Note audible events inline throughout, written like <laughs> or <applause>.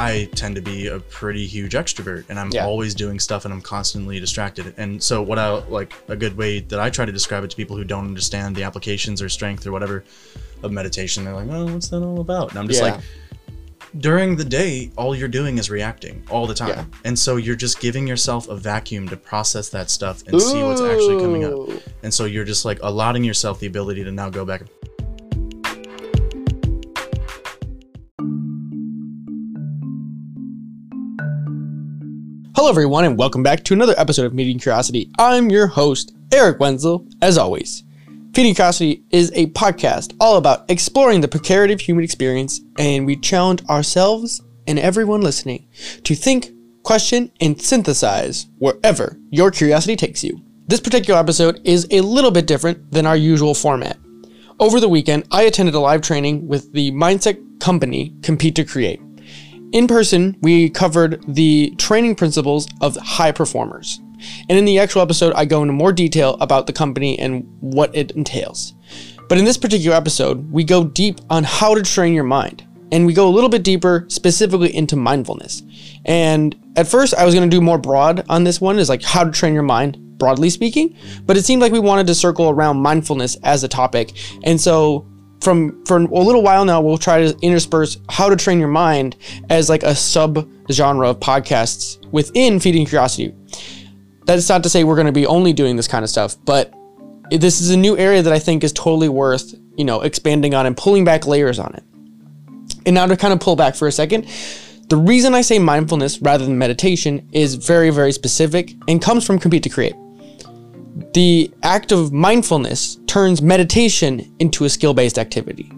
I tend to be a pretty huge extrovert and I'm Yeah. always doing stuff and I'm constantly distracted. And so what I like a good way that I try to describe it to people who don't understand the applications or strength or whatever of meditation, they're like, "Oh, what's that all about?" And I'm just Yeah. like during the day, all you're doing is reacting all the time. Yeah. And so you're just giving yourself a vacuum to process that stuff and see what's actually coming up. And so you're just like allowing yourself the ability to now go back. Hello, everyone, and welcome back to another episode of Feeding Curiosity. I'm your host, Eric Wenzel, as always. Feeding Curiosity is a podcast all about exploring the precarious human experience, and we challenge ourselves and everyone listening to think, question, and synthesize wherever your curiosity takes you. This particular episode is a little bit different than our usual format. Over the weekend, I attended a live training with the mindset company Compete to Create. In person, we covered the training principles of high performers. And in the actual episode, I go into more detail about the company and what it entails. But in this particular episode, we go deep on how to train your mind. And we go a little bit deeper specifically into mindfulness. And at first, I was going to do more broad on this one, is like how to train your mind, broadly speaking. But it seemed like we wanted to circle around mindfulness as a topic. And so from for a little while now we'll try to intersperse how to train your mind as like a sub genre of podcasts within feeding curiosity. That's not to say we're going to be only doing this kind of stuff but this is a new area that i think is totally worth you know expanding on and pulling back layers on it. And now to kind of pull back for a second the reason i say mindfulness rather than meditation is very very specific and comes from compete to create. The act of mindfulness turns meditation into a skill based activity.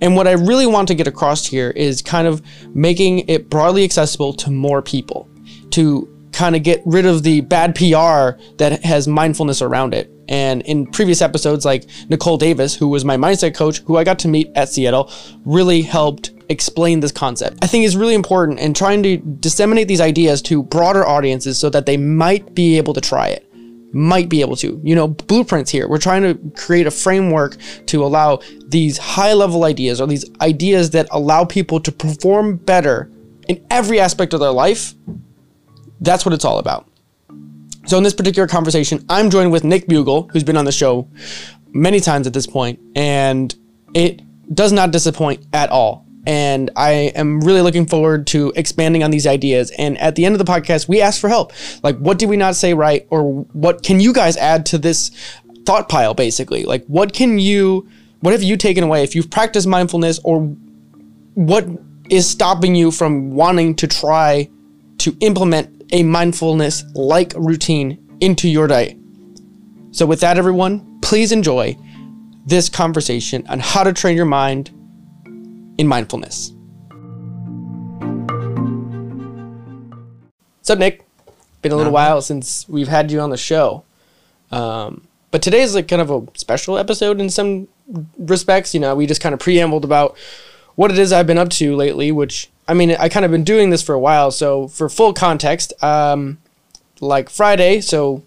And what I really want to get across here is kind of making it broadly accessible to more people to kind of get rid of the bad PR that has mindfulness around it. And in previous episodes, like Nicole Davis, who was my mindset coach, who I got to meet at Seattle, really helped explain this concept. I think is really important in trying to disseminate these ideas to broader audiences so that they might be able to try it might be able to. You know, blueprints here. We're trying to create a framework to allow these high level ideas or these ideas that allow people to perform better in every aspect of their life. That's what it's all about. So, in this particular conversation, I'm joined with Nick Bugle, who's been on the show many times at this point, and it does not disappoint at all. And I am really looking forward to expanding on these ideas. And at the end of the podcast, we ask for help. Like, what did we not say right? Or what can you guys add to this thought pile, basically? Like, what can you, what have you taken away? If you've practiced mindfulness, or what is stopping you from wanting to try to implement a mindfulness like routine into your day? So, with that, everyone, please enjoy this conversation on how to train your mind in mindfulness. What's up, Nick? Been a little while since we've had you on the show. Um, but today's like kind of a special episode in some respects. You know, we just kind of preambled about what it is I've been up to lately, which I mean, I kind of been doing this for a while. So, for full context, um, like Friday, so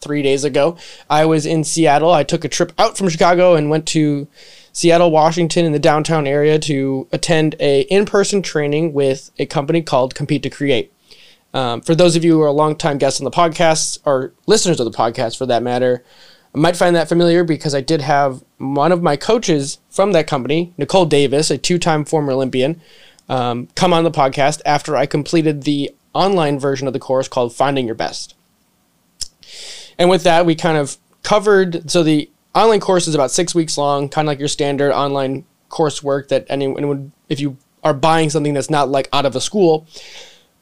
three days ago, I was in Seattle. I took a trip out from Chicago and went to Seattle, Washington, in the downtown area to attend a in-person training with a company called Compete to Create. Um, for those of you who are longtime guests on the podcast or listeners of the podcast, for that matter, I might find that familiar because I did have one of my coaches from that company, Nicole Davis, a two-time former Olympian, um, come on the podcast after I completed the online version of the course called Finding Your Best. And with that, we kind of covered. So the online course is about six weeks long, kind of like your standard online coursework that anyone would, if you are buying something that's not like out of a school.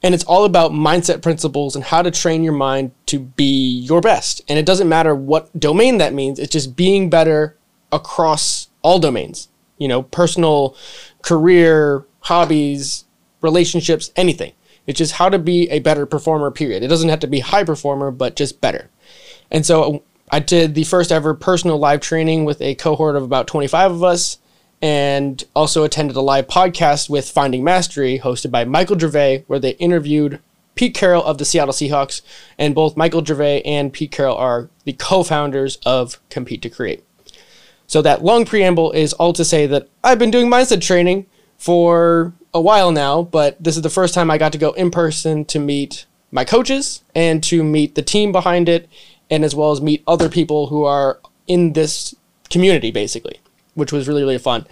And it's all about mindset principles and how to train your mind to be your best. And it doesn't matter what domain that means, it's just being better across all domains, you know, personal, career, hobbies, relationships, anything. It's just how to be a better performer, period. It doesn't have to be high performer, but just better. And so I did the first ever personal live training with a cohort of about 25 of us and also attended a live podcast with Finding Mastery hosted by Michael Gervais where they interviewed Pete Carroll of the Seattle Seahawks and both Michael Gervais and Pete Carroll are the co-founders of Compete to Create. So that long preamble is all to say that I've been doing mindset training for a while now, but this is the first time I got to go in person to meet my coaches and to meet the team behind it, and as well as meet other people who are in this community, basically, which was really, really fun.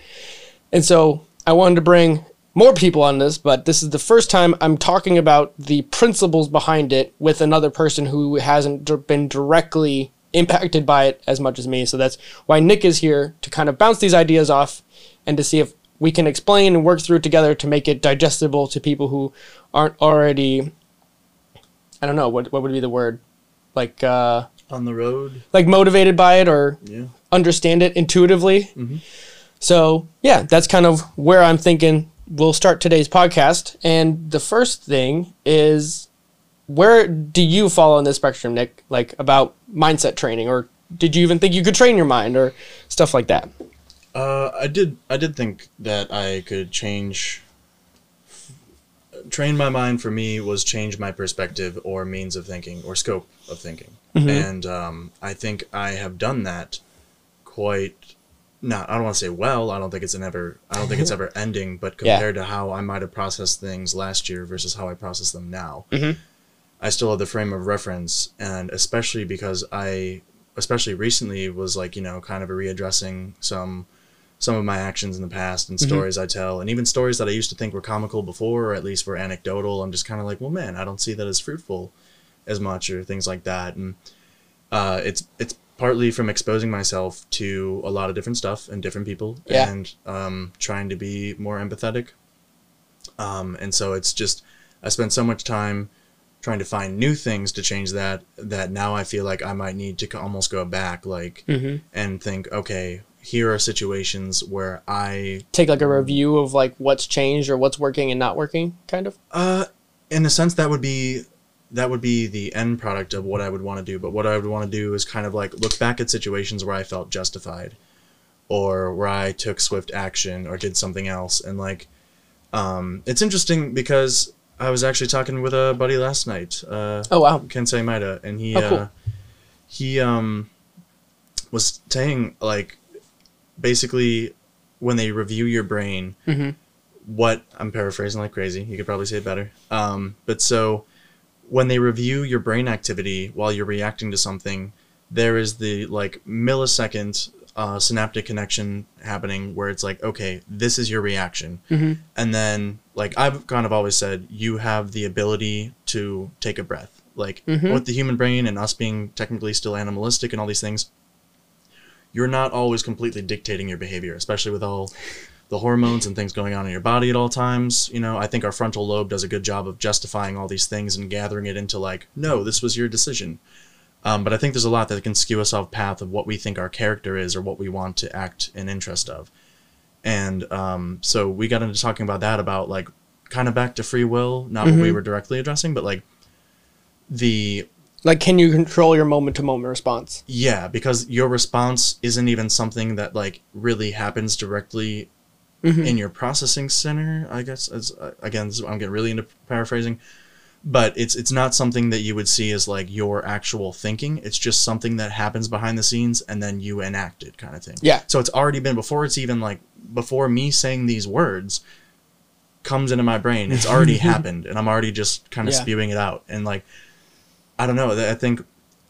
And so I wanted to bring more people on this, but this is the first time I'm talking about the principles behind it with another person who hasn't been directly impacted by it as much as me. So that's why Nick is here to kind of bounce these ideas off and to see if we can explain and work through it together to make it digestible to people who aren't already I don't know what what would be the word like uh On the road. like motivated by it or Yeah. understand it intuitively. So, yeah, that's kind of where I'm thinking we'll start today's podcast. And the first thing is where do you fall on this spectrum, Nick? Like about mindset training, or did you even think you could train your mind, or stuff like that? Uh, I did. I did think that I could change. Train my mind for me was change my perspective or means of thinking or scope of thinking, and um, I think I have done that quite. Not, I don't want to say well. I don't think it's an ever. I don't think it's <laughs> ever ending. But Yeah. compared to how I might have processed things last year versus how I process them now, Mhm. I still have the frame of reference, and especially because I, especially recently, was like you know kind of a readdressing some some of my actions in the past and stories I tell, and even stories that I used to think were comical before, or at least were anecdotal. I'm just kind of like, well, man, I don't see that as fruitful as much, or things like that. And uh, it's it's partly from exposing myself to a lot of different stuff and different people, Yeah. and um, trying to be more empathetic. Um, and so it's just I spent so much time trying to find new things to change that that now I feel like I might need to almost go back, like Mm-hmm. and think, okay, here are situations where I, Take like a review of like what's changed or what's working and not working, kind of. uh, in a sense, that would be that would be the end product of what I would want to do. But what I would want to do is kind of like look back at situations where I felt justified, or where I took swift action or did something else. And like, um, it's interesting because I was actually talking with a buddy last night. Uh, Oh wow. Kensei Maeda, and he Oh, cool. uh, he um was saying like basically when they review your brain, Mhm. what I'm paraphrasing like crazy. You could probably say it better. Um, but so when they review your brain activity while you're reacting to something, there is the like millisecond uh, synaptic connection happening where it's like, okay, this is your reaction Mhm. and then like I've kind of always said, you have the ability to take a breath. Like Mhm. with the human brain and us being technically still animalistic and all these things, you're not always completely dictating your behavior, especially with all the hormones and things going on in your body at all times. You know, I think our frontal lobe does a good job of justifying all these things and gathering it into like, no, this was your decision. Um, but I think there's a lot that can skew us off path of what we think our character is or what we want to act in interest of. And um, so we got into talking about that, about like kind of back to free will, not what we Mhm. were directly addressing, but like the Like, can you control your moment to moment response? yeah, because your response isn't even something that like really happens directly Mhm. in your processing center. I guess as uh, again, this is- I'm getting really into paraphrasing, but it's it's not something that you would see as like your actual thinking. It's just something that happens behind the scenes and then you enact it, kind of thing. Yeah. So it's already been before it's even like before me saying these words comes into my brain. It's already <laughs> happened, and I'm already just kind of Yeah. spewing it out. And like, I don't know. I think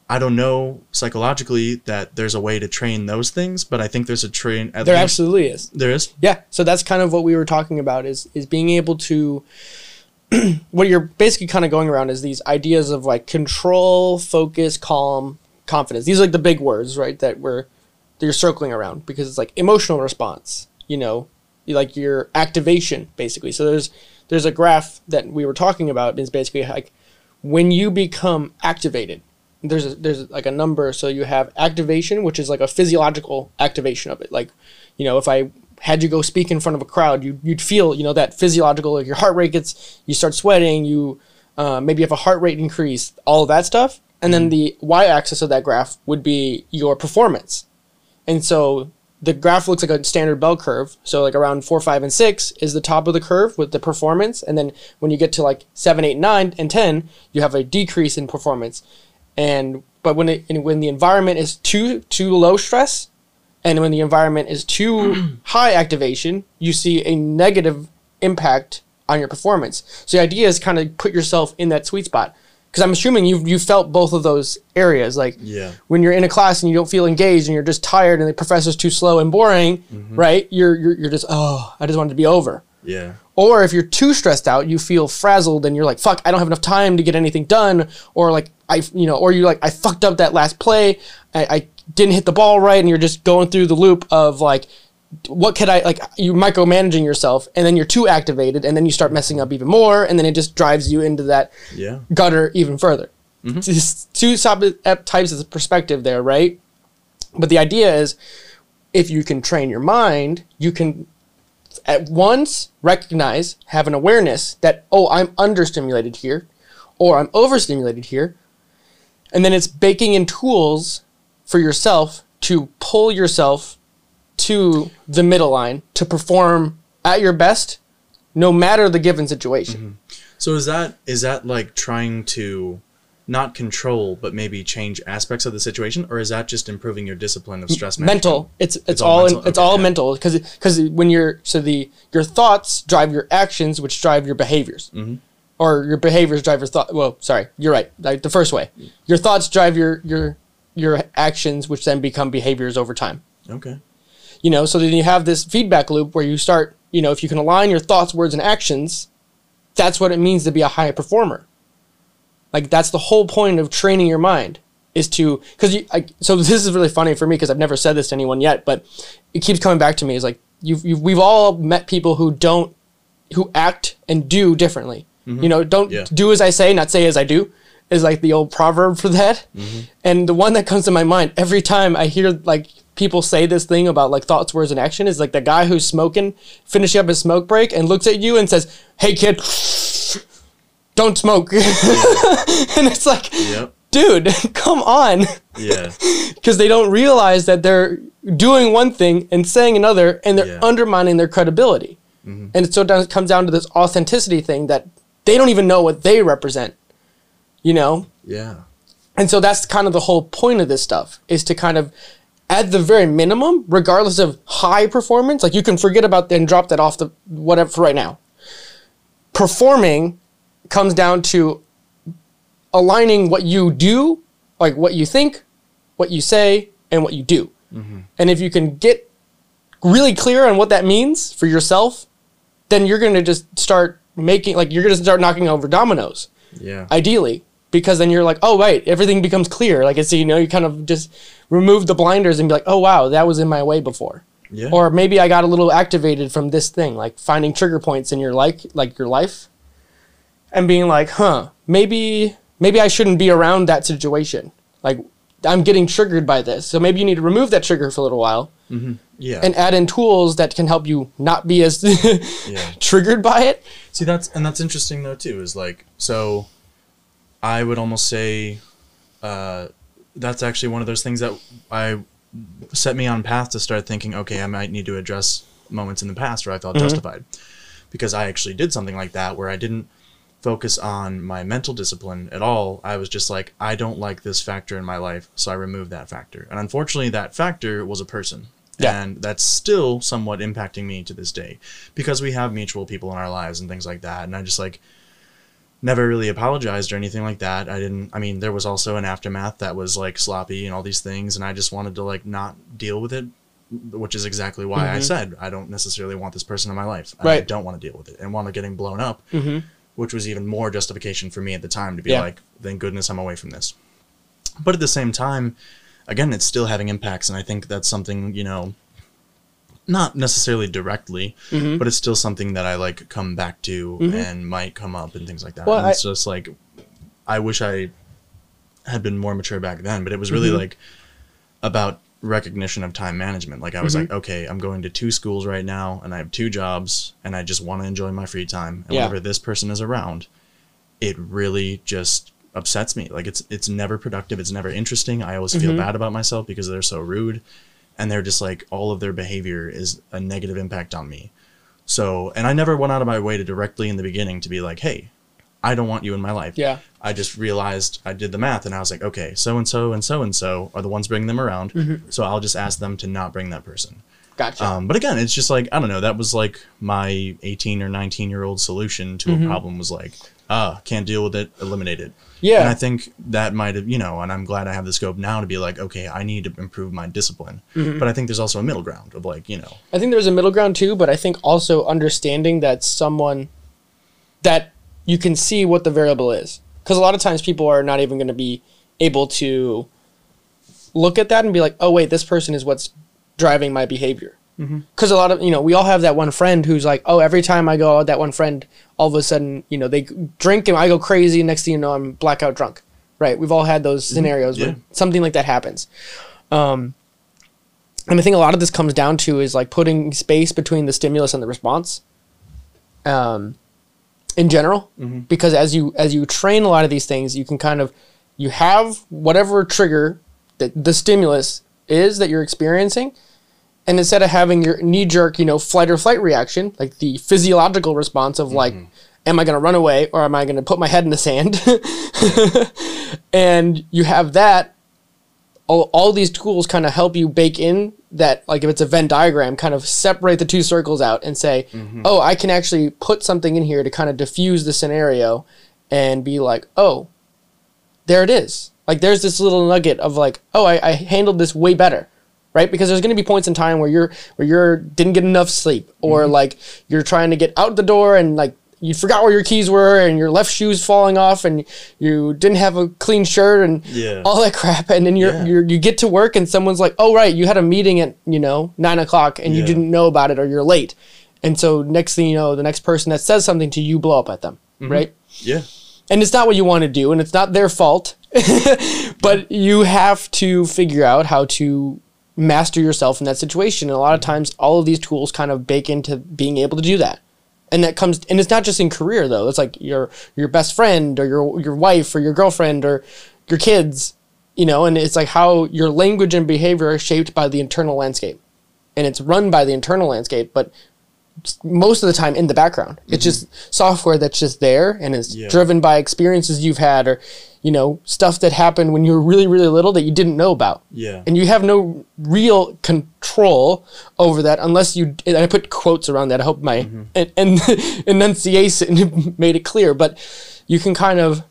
I don't know psychologically that there's a way to train those things, but I think there's a train. At There least, absolutely is. there is. Yeah, so that's kind of what we were talking about is is being able to <clears throat> what you're basically kind of going around is these ideas of like control, focus, calm, confidence. These are like the big words, right? That we're that you're circling around because it's like emotional response, you know, like your activation basically. So there's there's a graph that we were talking about is basically like when you become activated. There's a, there's like a number so you have activation which is like a physiological activation of it. Like you know, if I had you go speak in front of a crowd, you, you'd feel, you know, that physiological, like your heart rate gets, you start sweating, you uh, maybe have a heart rate increase, all of that stuff. And then the y axis of that graph would be your performance. And so the graph looks like a standard bell curve. So like around four, five, and six is the top of the curve with the performance. And then when you get to like seven, eight, nine, and 10, you have a decrease in performance. And, but when it, when the environment is too, too low stress, and when the environment is too <clears throat> high activation, you see a negative impact on your performance. So the idea is kind of put yourself in that sweet spot. Because I'm assuming you've you felt both of those areas, like Yeah. when you're in a class and you don't feel engaged and you're just tired and the professor's too slow and boring, mm-hmm. right? You're, you're you're just oh, I just want it to be over. Yeah. Or if you're too stressed out, you feel frazzled and you're like, fuck, I don't have enough time to get anything done. Or like, I, you know, or you're like, I fucked up that last play. I, I didn't hit the ball right. And you're just going through the loop of like, what could I, like, you micromanaging yourself and then you're too activated and then you start messing up even more. And then it just drives you into that Yeah. gutter even further. Mm-hmm. It's two ep- uh, types of perspective there, right? But the idea is if you can train your mind, you can at once recognize, have an awareness that, oh, I'm understimulated here or I'm overstimulated here. And then it's baking in tools for yourself to pull yourself to the middle line to perform at your best no matter the given situation. So is that is that like trying to not control but maybe change aspects of the situation or is that just improving your discipline of stress management? mental it's it's, all all, mental? in, it's Okay, all yeah. mental because because when you're so the your thoughts drive your actions which drive your behaviors Mm-hmm. or your behaviors drive your thought well sorry you're right like the first way your thoughts drive your your your actions which then become behaviors over time Okay. You know so then you have this feedback loop where you start you know if you can align your thoughts words and actions that's what it means to be a high performer. Like that's the whole point of training your mind is to because you I, so <laughs> this is really funny for me because i've never said this to anyone yet but it keeps coming back to me is like you've, you've we've all met people who don't who act and do differently. Mm-hmm. You know don't Yeah. do as i say not say as i do is like the old proverb for that. Mm-hmm. And the one that comes to my mind every time i hear like people say this thing about like thoughts words and action is like the guy who's smoking finishing up his smoke break and looks at you and says hey kid don't smoke. <laughs> And it's like Yep. dude <laughs> come on. Yeah. <laughs> because they don't realize that they're doing one thing and saying another and they're Yeah. undermining their credibility. Mm-hmm. And so it comes down to this authenticity thing that they don't even know what they represent you know? Yeah. and so that's kind of the whole point of this stuff is to kind of at the very minimum regardless of high performance like you can forget about and drop that off the whatever for right now. Performing comes down to aligning what you do like what you think what you say and what you do. Mm-hmm. And if you can get really clear on what that means for yourself then you're going to just start making like you're going to start knocking over dominoes. Yeah. ideally because then you're like oh right everything becomes clear like it's you know you kind of just remove the blinders and be like oh wow that was in my way before yeah. or maybe i got a little activated from this thing like finding trigger points in your like like your life and being like huh maybe maybe i shouldn't be around that situation like i'm getting triggered by this so maybe you need to remove that trigger for a little while mm-hmm. yeah. and add in tools that can help you not be as <laughs> yeah. triggered by it See that's and that's interesting though too. Is like so, I would almost say, uh, that's actually one of those things that I set me on path to start thinking. Okay, I might need to address moments in the past where I felt justified, because I actually did something like that where I didn't focus on my mental discipline at all. I was just like, I don't like this factor in my life, so I removed that factor. And unfortunately, that factor was a person. Yeah. And that's still somewhat impacting me to this day because we have mutual people in our lives and things like that. And I just like never really apologized or anything like that. I didn't, I mean, there was also an aftermath that was like sloppy and all these things. And I just wanted to like not deal with it, which is exactly why I mm-hmm. said I don't necessarily want this person in my life. I Right. don't want to deal with it and want to getting blown up mm-hmm. which was even more justification for me at the time to be Yeah. like, thank goodness I'm away from this. But at the same time, again, it's still having impacts, and I think that's something you know, not necessarily directly, Mm-hmm. but it's still something that I like come back to and might come up and things like that. Well, and I- it's just like, I wish I had been more mature back then, but it was really Mm-hmm. like about recognition of time management. Like I was Mm-hmm. like, okay, I'm going to two schools right now and I have two jobs and I just want to enjoy my free time. And Yeah. whenever this person is around, it really just upsets me. Like it's it's never productive, it's never interesting. I always feel bad about myself because they're so rude and they're just like all of their behavior is a negative impact on me. So, and I never went out of my way to directly in the beginning to be like, "Hey, I don't want you in my life." Yeah. I just realized I did the math and I was like, okay, so and so and so and so are the ones bringing them around. Mm-hmm. So I'll just ask them to not bring that person. Gotcha. Um, but again, it's just like I don't know. That was like my 18 or 19 year old solution to Mm-hmm. a problem was like, ah, can't deal with it, eliminate it. Yeah. And I think that might have, you know, and I'm glad I have the scope now to be like, okay, I need to improve my discipline. Mm-hmm. But I think there's also a middle ground of like, you know, I think there's a middle ground too, but I think also understanding that someone that you can see what the variable is. Because a lot of times people are not even going to be able to look at that and be like, oh, wait, this person is what's driving my behavior. Because a lot of, you know, we all have that one friend who's like, oh, every time I go out, that one friend, all of a sudden, you know, they drink and I go crazy. Next thing you know, I'm blackout drunk. Right. We've all had those scenarios Yeah. where something like that happens. Um, and I think a lot of this comes down to is like putting space between the stimulus and the response. Um, in general, because as you as you train a lot of these things, you can kind of you have whatever trigger that the stimulus is that you're experiencing, and instead of having your knee jerk, you know, flight or flight reaction, like the physiological response of like, mm-hmm. am I going to run away or am I going to put my head in the sand? <laughs> and you have that all, all these tools kind of help you bake in that like if it's a venn diagram kind of separate the two circles out and say mm-hmm. oh i can actually put something in here to kind of diffuse the scenario and be like oh there it is. Like there's this little nugget of like oh i, I handled this way better right? Because there's going to be points in time where you're where you're didn't get enough sleep or like you're trying to get out the door and like you forgot where your keys were and your left shoe's falling off and you didn't have a clean shirt and Yeah. all that crap. And then you're, Yeah. you're you get to work and someone's like oh right you had a meeting at you know nine o'clock and you didn't know about it or you're late. And so next thing you know the next person that says something to you blow up at them Mm-hmm. right? Yeah, and it's not what you want to do and it's not their fault. <laughs> But you have to figure out how to master yourself in that situation. And a lot of times all of these tools kind of bake into being able to do that. And that comes and it's not just in career though. It's like your your best friend or your your wife or your girlfriend or your kids you know? And it's like how your language and behavior are shaped by the internal landscape. And it's run by the internal landscape but most of the time in the background. It's mm-hmm. just software that's just there and is Yeah. driven by experiences you've had or, you know, stuff that happened when you were really, really little that you didn't know about. yeah, And you have no real control over that unless you. And I put quotes around that. I hope my mm-hmm. and, <laughs> and enunciation <laughs> made it clear. But you can kind of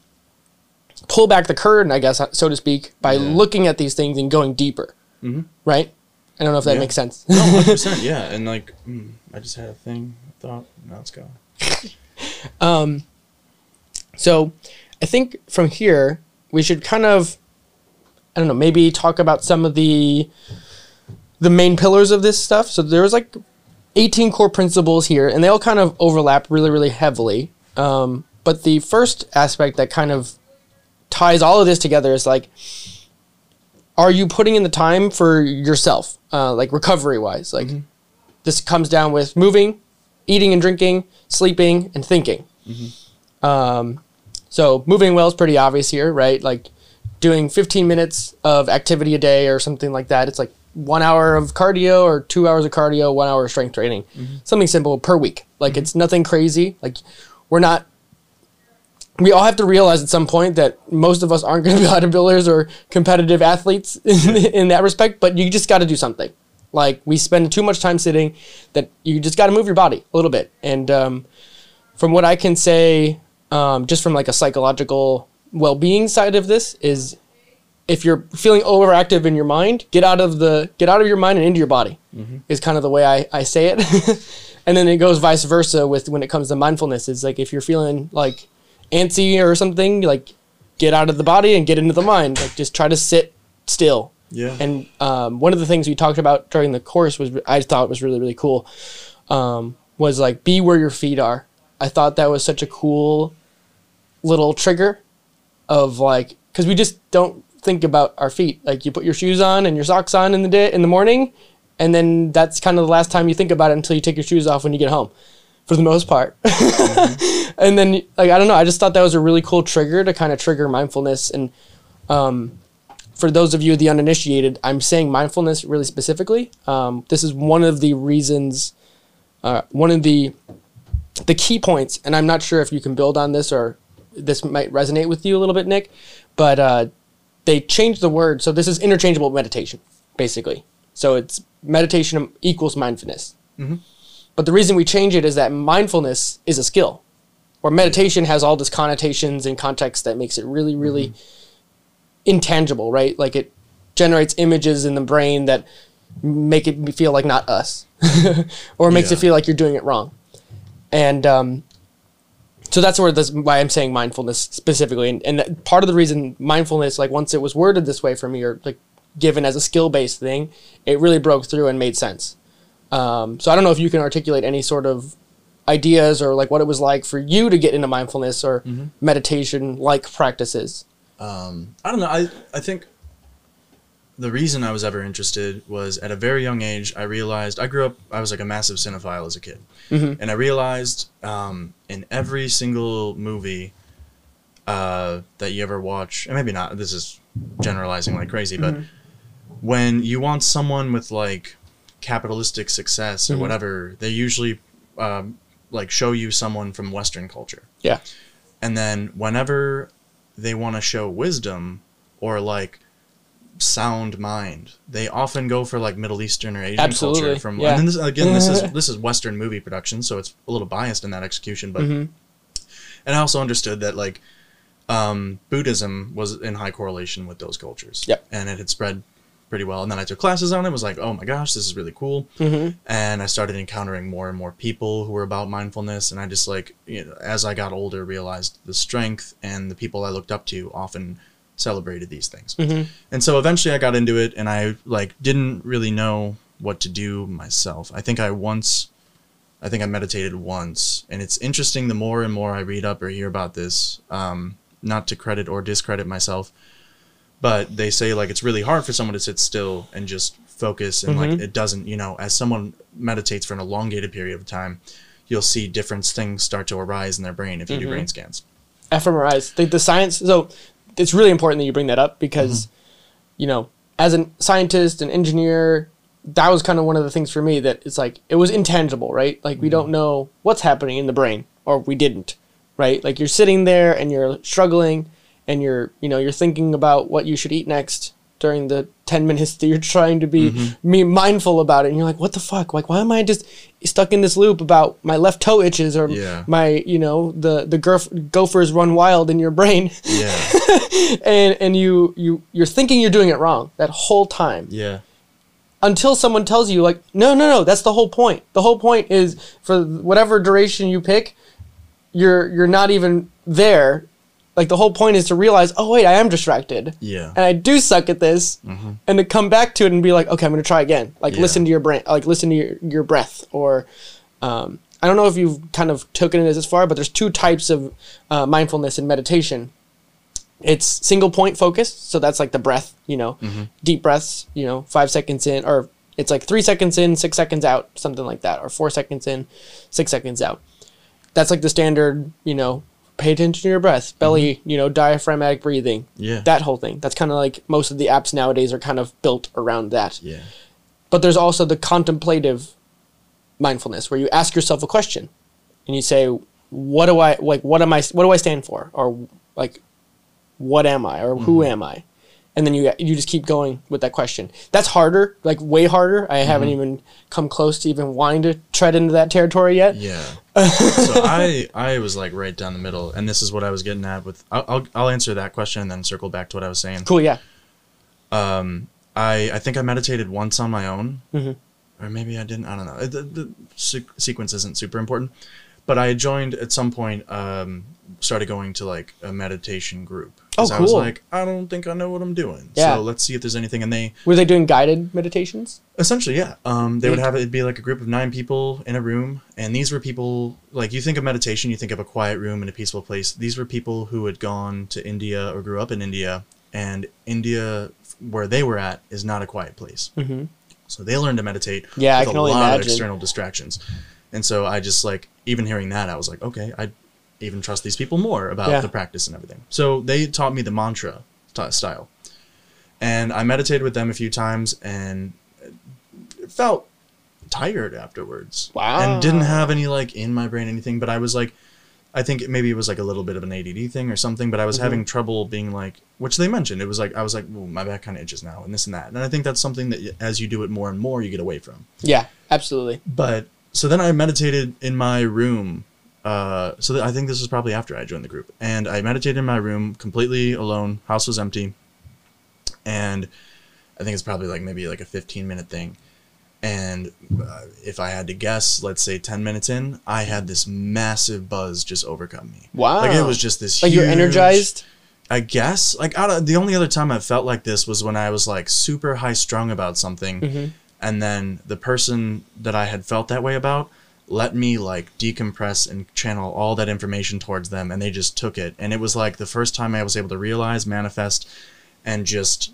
pull back the curtain, I guess, so to speak, by Yeah. looking at these things and going deeper. Mm-hmm. Right? I don't know if that Yeah. makes sense. no, <laughs> hundred percent, yeah. And like, mm, I just had a thing, I thought, now it's gone. <laughs> um, So I think from here we should kind of I don't know, maybe talk about some of the the main pillars of this stuff. So there was like 18 core principles here and they all kind of overlap really really heavily. Um, but the first aspect that kind of ties all of this together is like are you putting in the time for yourself uh, like recovery wise like this comes down with moving eating and drinking sleeping and thinking um, so moving well is pretty obvious here, right? Like doing 15 minutes of activity a day or something like that. It's like one hour of cardio or two hours of cardio, one hour of strength training. Something simple per week. Like it's nothing crazy. Like we're not. We all have to realize at some point that most of us aren't going to be <laughs> bodybuilders or competitive athletes <laughs> in, in that respect, but you just got to do something. Like we spend too much time sitting that you just got to move your body a little bit. And um, from what I can say, um, just from like a psychological well-being side of this, is if you're feeling overactive in your mind, get out of the get out of your mind and into your body. Is kind of the way I, I say it, <laughs> and then it goes vice versa with when it comes to mindfulness. It's like if you're feeling like antsy or something, like get out of the body and get into the mind. Like just try to sit still. Yeah. And um, one of the things we talked about during the course was I thought was really really cool. Um, was like be where your feet are. I thought that was such a cool little trigger of like because we just don't think about our feet. Like you put your shoes on and your socks on in the day in the morning, and then that's kind of the last time you think about it until you take your shoes off when you get home, for the most part. <laughs> and then like I don't know, I just thought that was a really cool trigger to kind of trigger mindfulness and um, for those of you the uninitiated, I'm saying mindfulness really specifically. Um, this is one of the reasons, uh, one of the the key points, and I'm not sure if you can build on this or this might resonate with you a little bit, Nick, but uh, they changed the word. So this is interchangeable meditation, basically. So it's meditation equals mindfulness. Mhm. But the reason we change it is that mindfulness is a skill, where meditation has all these connotations and context that makes it really, really intangible, right? Like it generates images in the brain that make it feel like not us, <laughs> or makes it feel like you're doing it wrong. And um, so that's where this why I'm saying mindfulness specifically, and, and part of the reason mindfulness, like once it was worded this way for me, or like given as a skill based thing, it really broke through and made sense. Um, so I don't know if you can articulate any sort of ideas or like what it was like for you to get into mindfulness or meditation like practices. um, I don't know. I I think the reason I was ever interested was at a very young age. I realized I grew up. I was like a massive cinephile as a kid, Mhm. and I realized um, in every single movie uh, that you ever watch, and maybe not. This is generalizing like crazy, but when you want someone with like capitalistic success or Mhm. whatever, they usually um, like show you someone from Western culture. Yeah. And then whenever they want to show wisdom or like sound mind, they often go for like Middle Eastern or Asian Absolutely, culture. From yeah. and then this, again, this is <laughs> this is Western movie production, so it's a little biased in that execution. But Mhm. and I also understood that like um, Buddhism was in high correlation with those cultures. Yep. And it had spread pretty well. And then I took classes on it. Was like, oh my gosh, this is really cool Mhm. and I started encountering more and more people who were about mindfulness. And I just like, you know, as I got older, realized the strength and the people I looked up to often celebrated these things. Mhm. And so eventually I got into it, and I like didn't really know what to do myself. I think I once, I think I meditated once, and it's interesting. The more and more I read up or hear about this, um, not to credit or discredit myself, but they say like it's really hard for someone to sit still and just focus and like Mhm. it doesn't you know as someone meditates for an elongated period of time you'll see different things start to arise in their brain if you do Mhm. brain scans fMRIs. The, the science. So it's really important that you bring that up because, you know, as a scientist and engineer, that was kind of one of the things for me that it's like it was intangible, right? Like we don't know what's happening in the brain, or we didn't, right? Like you're sitting there and you're struggling, and you're you know you're thinking about what you should eat next during the 10 <laughs> minutes that you're trying to be mm-hmm. me mindful about it. And you're like what the fuck? Like why am i just stuck in this loop about my left toe itches or Yeah. my you know the the goph- gophers run wild in your brain? Yeah. <laughs> And and you you you're thinking you're doing it wrong that whole time. Yeah. Until someone tells you like no no no that's the whole point. The whole point is for whatever duration you pick you're you're not even there like the whole point is to realize oh wait i am distracted. Yeah. And i do suck at this. Mhm. and to come back to it and be like okay i'm going to try again. Like Yeah. listen to your brain like listen to your, your breath. Or um, i don't know if you've kind of taken it as far but there's two types of uh, mindfulness and meditation. It's single point focus so that's like the breath you know deep breaths you know five seconds in or it's like three seconds in six seconds out something like that or four seconds in six seconds out. That's like the standard you know pay attention to your breath belly mm-hmm. you know diaphragmatic breathing yeah. that whole thing. That's kind of like most of the apps nowadays are kind of built around that. Yeah. But there's also the contemplative mindfulness where you ask yourself a question and you say what do i like what am i what do i stand for? Or like what am i? Or who mm-hmm. am i and then you you just keep going with that question that's harder like way harder i haven't even come close to even wanting to tread into that territory yet Yeah. so I I was like right down the middle, and this is what I was getting at with. I'll I'll, I'll answer that question and then circle back to what I was saying. cool yeah Um, I I think I meditated once on my own, Mhm. or maybe I didn't. I don't know. The, the se- sequence isn't super important, but I joined at some point. Um, started going to like a meditation group. Oh, I was cool. like, I don't think I know what I'm doing. Yeah. So let's see if there's anything. And they were they doing guided meditations Essentially, yeah. Um, they would have it'd be like a group of nine people in a room, and these were people like you think of meditation, you think of a quiet room in a peaceful place. These were people who had gone to India or grew up in India, and India, where they were at, is not a quiet place. mm-hmm. So they learned to meditate Yeah, I with can a only lot of external distractions, and so I just like even hearing that, I was like, okay, I even trust these people more about Yeah. the practice and everything. So they taught me the mantra t- style, and I meditated with them a few times, and felt tired afterwards. Wow. And didn't have any like in my brain anything, but I was like, I think maybe it was like a little bit of an ADD thing or something, but I was mm-hmm. having trouble being like, which they mentioned. It was like I was like, well, my back kind of itches now, and this and that. And I think that's something that as you do it more and more, you get away from. Yeah, absolutely. But so then I meditated in my room. Uh, so that I think this was probably after I joined the group, and I meditated in my room completely alone. House was empty, and I think it's probably like maybe like a 15 minute thing. And uh, if I had to guess, let's say 10 minutes in, I had this massive buzz just overcome me. Wow. Like it was just this Like you're energized. I guess. Like I the only other time I felt like this was when I was like super high strung about something, Mm-hmm. and then the person that I had felt that way about let me like decompress and channel all that information towards them, and they just took it. And it was like the first time I was able to realize, manifest, and just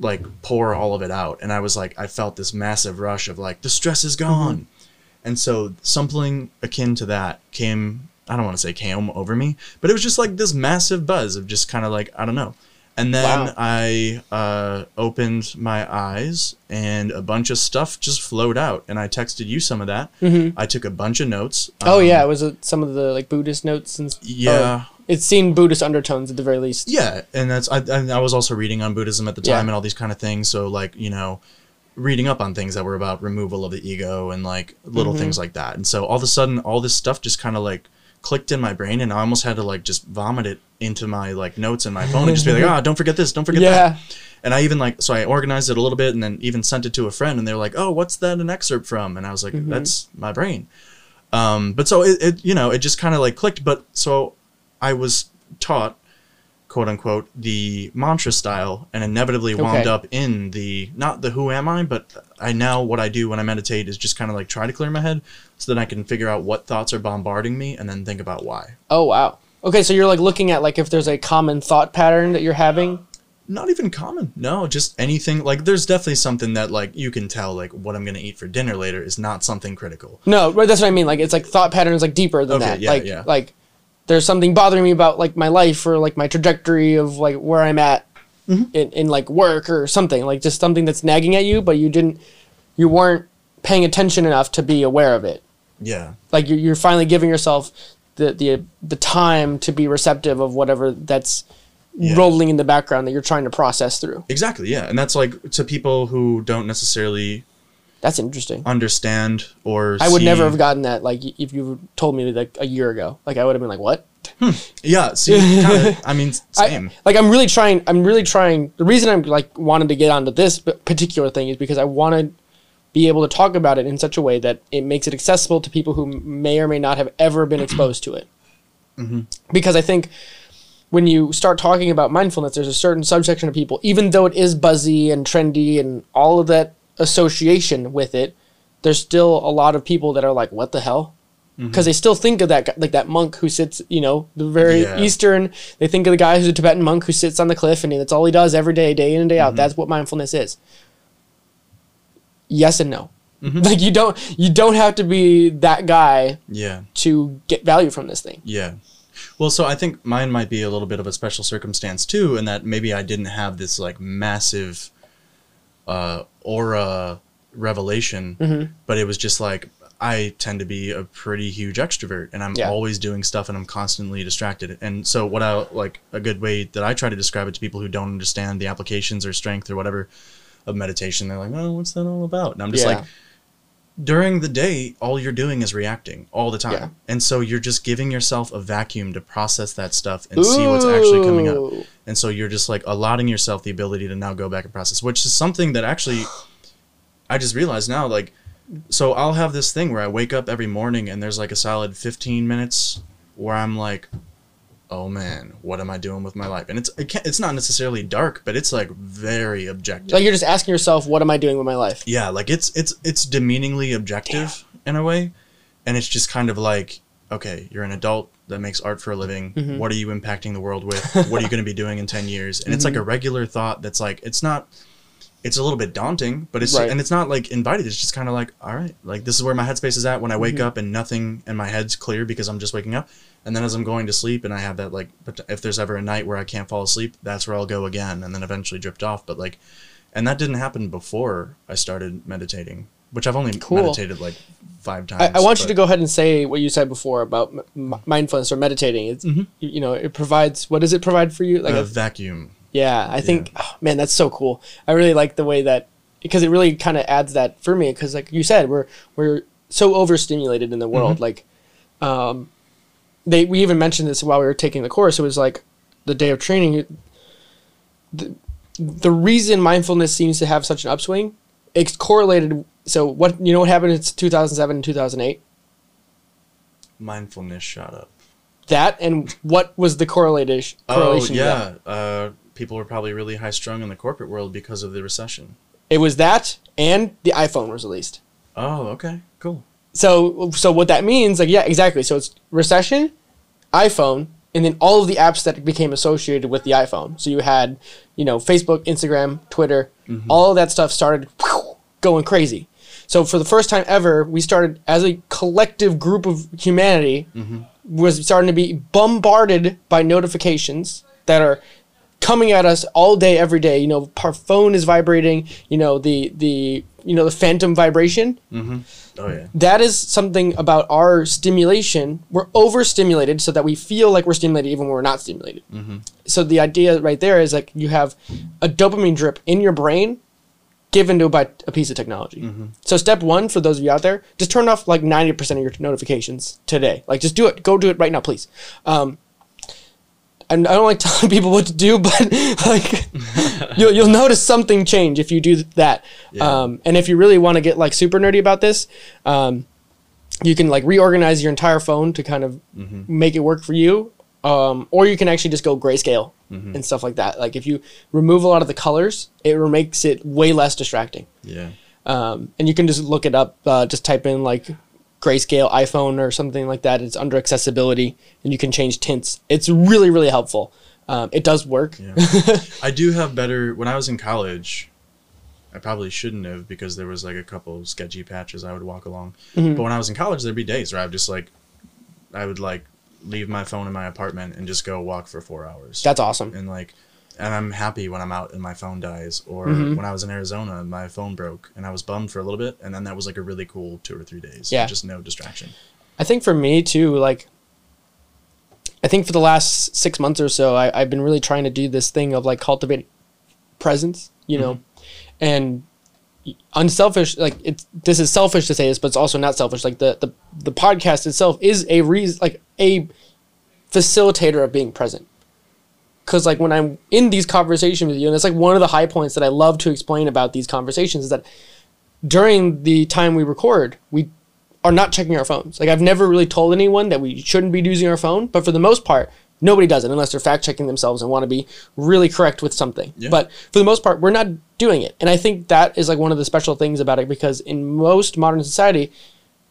like pour all of it out. And I was like, I felt this massive rush of like the stress is mm-hmm. gone. And so something akin to that came, I don't want to say came over me, but it was just like this massive buzz of just kind of like, I don't know. And then Wow. I uh, opened my eyes and a bunch of stuff just flowed out. And I texted you some of that. I took a bunch of notes. oh Um, yeah, It was it some of the like Buddhist notes and Yeah. it's seen Buddhist undertones at the very least. Yeah, and that's I, and I was also reading on Buddhism at the time Yeah. and all these kind of things. So like you know, reading up on things that were about removal of the ego and like little things like that. And so all of a sudden, all this stuff just kind of like clicked in my brain, and I almost had to like just vomit it into my like notes in my phone and just be like, <laughs> ah, don't forget this, don't forget Yeah. that. And I even like so I organized it a little bit and then even sent it to a friend, and they were like, oh, what's that an excerpt from? And I was like, that's my brain. Um, but so it, it you know it just kind of like clicked. But so I was taught quote unquote the mantra style and inevitably wound Okay. up in the not the who am I, but I now what I do when I meditate is just kind of like try to clear my head so that I can figure out what thoughts are bombarding me and then think about why. Oh wow. Okay, so you're like looking at like if there's a common thought pattern that you're having. Not even common. No, just anything like there's definitely something that like you can tell like what I'm gonna eat for dinner later is not something critical. No, right, that's what I mean. Like it's like thought patterns like deeper than Okay, that. yeah, like yeah. like there's something bothering me about like my life or like my trajectory of like where I'm at Mm-hmm. in, in like work or something. Like just something that's nagging at you, but you didn't you weren't paying attention enough to be aware of it. Yeah. Like you're, you're finally giving yourself the, the the time to be receptive of whatever that's Yeah. rolling in the background that you're trying to process through. Exactly, yeah. And that's like to people who don't necessarily That's interesting. understand or I would see- never have gotten that like if you told me like a year ago. Like I would have been like, "What?" Hmm. Yeah, see <laughs> kinda, I mean I- same. like I'm really trying. I'm really trying. The reason I'm like wanted to get onto this p- particular thing is because I want to be able to talk about it in such a way that it makes it accessible to people who may or may not have ever been exposed to it. Mm-hmm. Because I think when you start talking about mindfulness, there's a certain subsection of people, even though it is buzzy and trendy and all of that association with it, there's still a lot of people that are like, "What the hell." Mm-hmm. Because they still think of that guy, like that monk who sits, you know, the very Yeah. Eastern. They think of the guy who's a Tibetan monk who sits on the cliff and that's all he does every day, day in and day out. Mm-hmm. That's what mindfulness is. Yes and no. Mm-hmm. <laughs> Like you don't you don't have to be that guy Yeah. to get value from this thing. Yeah. Well, so I think mine might be a little bit of a special circumstance too, in that maybe I didn't have this like massive uh, aura revelation, Mm-hmm. but it was just like I tend to be a pretty huge extrovert, and I'm Yeah. always doing stuff, and I'm constantly distracted. And so, what I like a good way that I try to describe it to people who don't understand the applications or strength or whatever of meditation, they're like, "Oh, what's that all about?" And I'm just Yeah. like, during the day, all you're doing is reacting all the time. Yeah. And so you're just giving yourself a vacuum to process that stuff and see what's actually coming up. And so you're just like allotting yourself the ability to now go back and process, which is something that actually I just realized now like so I'll have this thing where I wake up every morning and there's like a solid 15 minutes where I'm like oh man, what am I doing with my life? And it's it can't, it's not necessarily dark, but it's like very objective. Like you're just asking yourself, what am I doing with my life? Yeah, like it's it's it's demeaningly objective in a way, and it's just kind of like, okay, you're an adult that makes art for a living. Mm-hmm. What are you impacting the world with? <laughs> what are you going to be doing in ten years? And it's like Mm-hmm. a regular thought that's like it's not. It's a little bit daunting, but it's Right. and it's not like invited. It's just kind of like, all right, like this is where my headspace is at when I wake Mm-hmm. up and nothing in my head's clear because I'm just waking up. And then as I'm going to sleep and I have that like, but if there's ever a night where I can't fall asleep, that's where I'll go again, and then eventually drift off. But like, and that didn't happen before I started meditating. which I've only Cool. meditated like five times. I, I want you to go ahead and say what you said before about m- mindfulness or meditating. It's you, you know it provides what does it provide for you? Like a a, vacuum. Yeah, I think oh, man that's so cool. I really like the way that because it really kind of adds that for me because like you said we're we're so overstimulated in the world like um they we even mentioned this while we were taking the course it was like the day of training the, the reason mindfulness seems to have such an upswing it's correlated so what you know what happened in 2007 and 2008 Mindfulness shot up. that and what was the correlation Oh correlation to that? yeah, uh, people were probably really high strung in the corporate world because of the recession. it was that and the iphone was released. Oh, okay, cool. so so what that means like yeah exactly. So it's recession iphone and then all of the apps that became associated with the iphone. So you had you know facebook instagram twitter mm-hmm. all of that stuff started going crazy. So for the first time ever we started as a collective group of humanity mm-hmm. was starting to be bombarded by notifications that are coming at us all day every day you know our phone is vibrating you know the the you know the phantom vibration mm-hmm. Oh yeah. that is something about our stimulation. We're overstimulated so that we feel like we're stimulated even when we're not stimulated. Mm-hmm. So the idea right there is like you have a dopamine drip in your brain given to by a piece of technology. Mm-hmm. So step one for those of you out there, just turn off like ninety percent of your notifications today. Like just do it. Go do it right now, please. Um, and I don't like <laughs> telling people what to do, but like <laughs> you'll, you'll notice something change if you do that. Yeah. Um, and if you really want to get like super nerdy about this, um, you can like reorganize your entire phone to kind of make it work for you. Um, or you can actually just go grayscale and stuff like that. Like if you remove a lot of the colors, it makes it way less distracting. Yeah. Um, and you can just look it up. Uh, just type in like grayscale iPhone or something like that. It's under accessibility, and you can change tints. It's really really helpful. Um, it does work. Yeah. <laughs> I do have better. When I was in college, I probably shouldn't have because there was like a couple of sketchy patches I would walk along. Mm-hmm. But when I was in college, there'd be days where I would just like, I would like leave my phone in my apartment and just go walk for four hours. That's awesome. and like, and I'm happy when I'm out and my phone dies. Or Mm-hmm. when I was in Arizona, my phone broke and I was bummed for a little bit, and then that was like a really cool two or three days. Yeah. Just no distraction. I think for me too, like I think for the last six months or so, I, I've been really trying to do this thing of like cultivate presence, you know, and unselfish. Like it's this is selfish to say this, but it's also not selfish. Like the the the podcast itself is a reason, like a facilitator of being present. Because like when I'm in these conversations with you, and it's like one of the high points that I love to explain about these conversations is that during the time we record, we are not checking our phones. Like I've never really told anyone that we shouldn't be using our phone, but for the most part, nobody does it unless they're fact checking themselves and want to be really correct with something. Yeah. But for the most part, we're not doing it. And I think that is like one of the special things about it because in most modern society,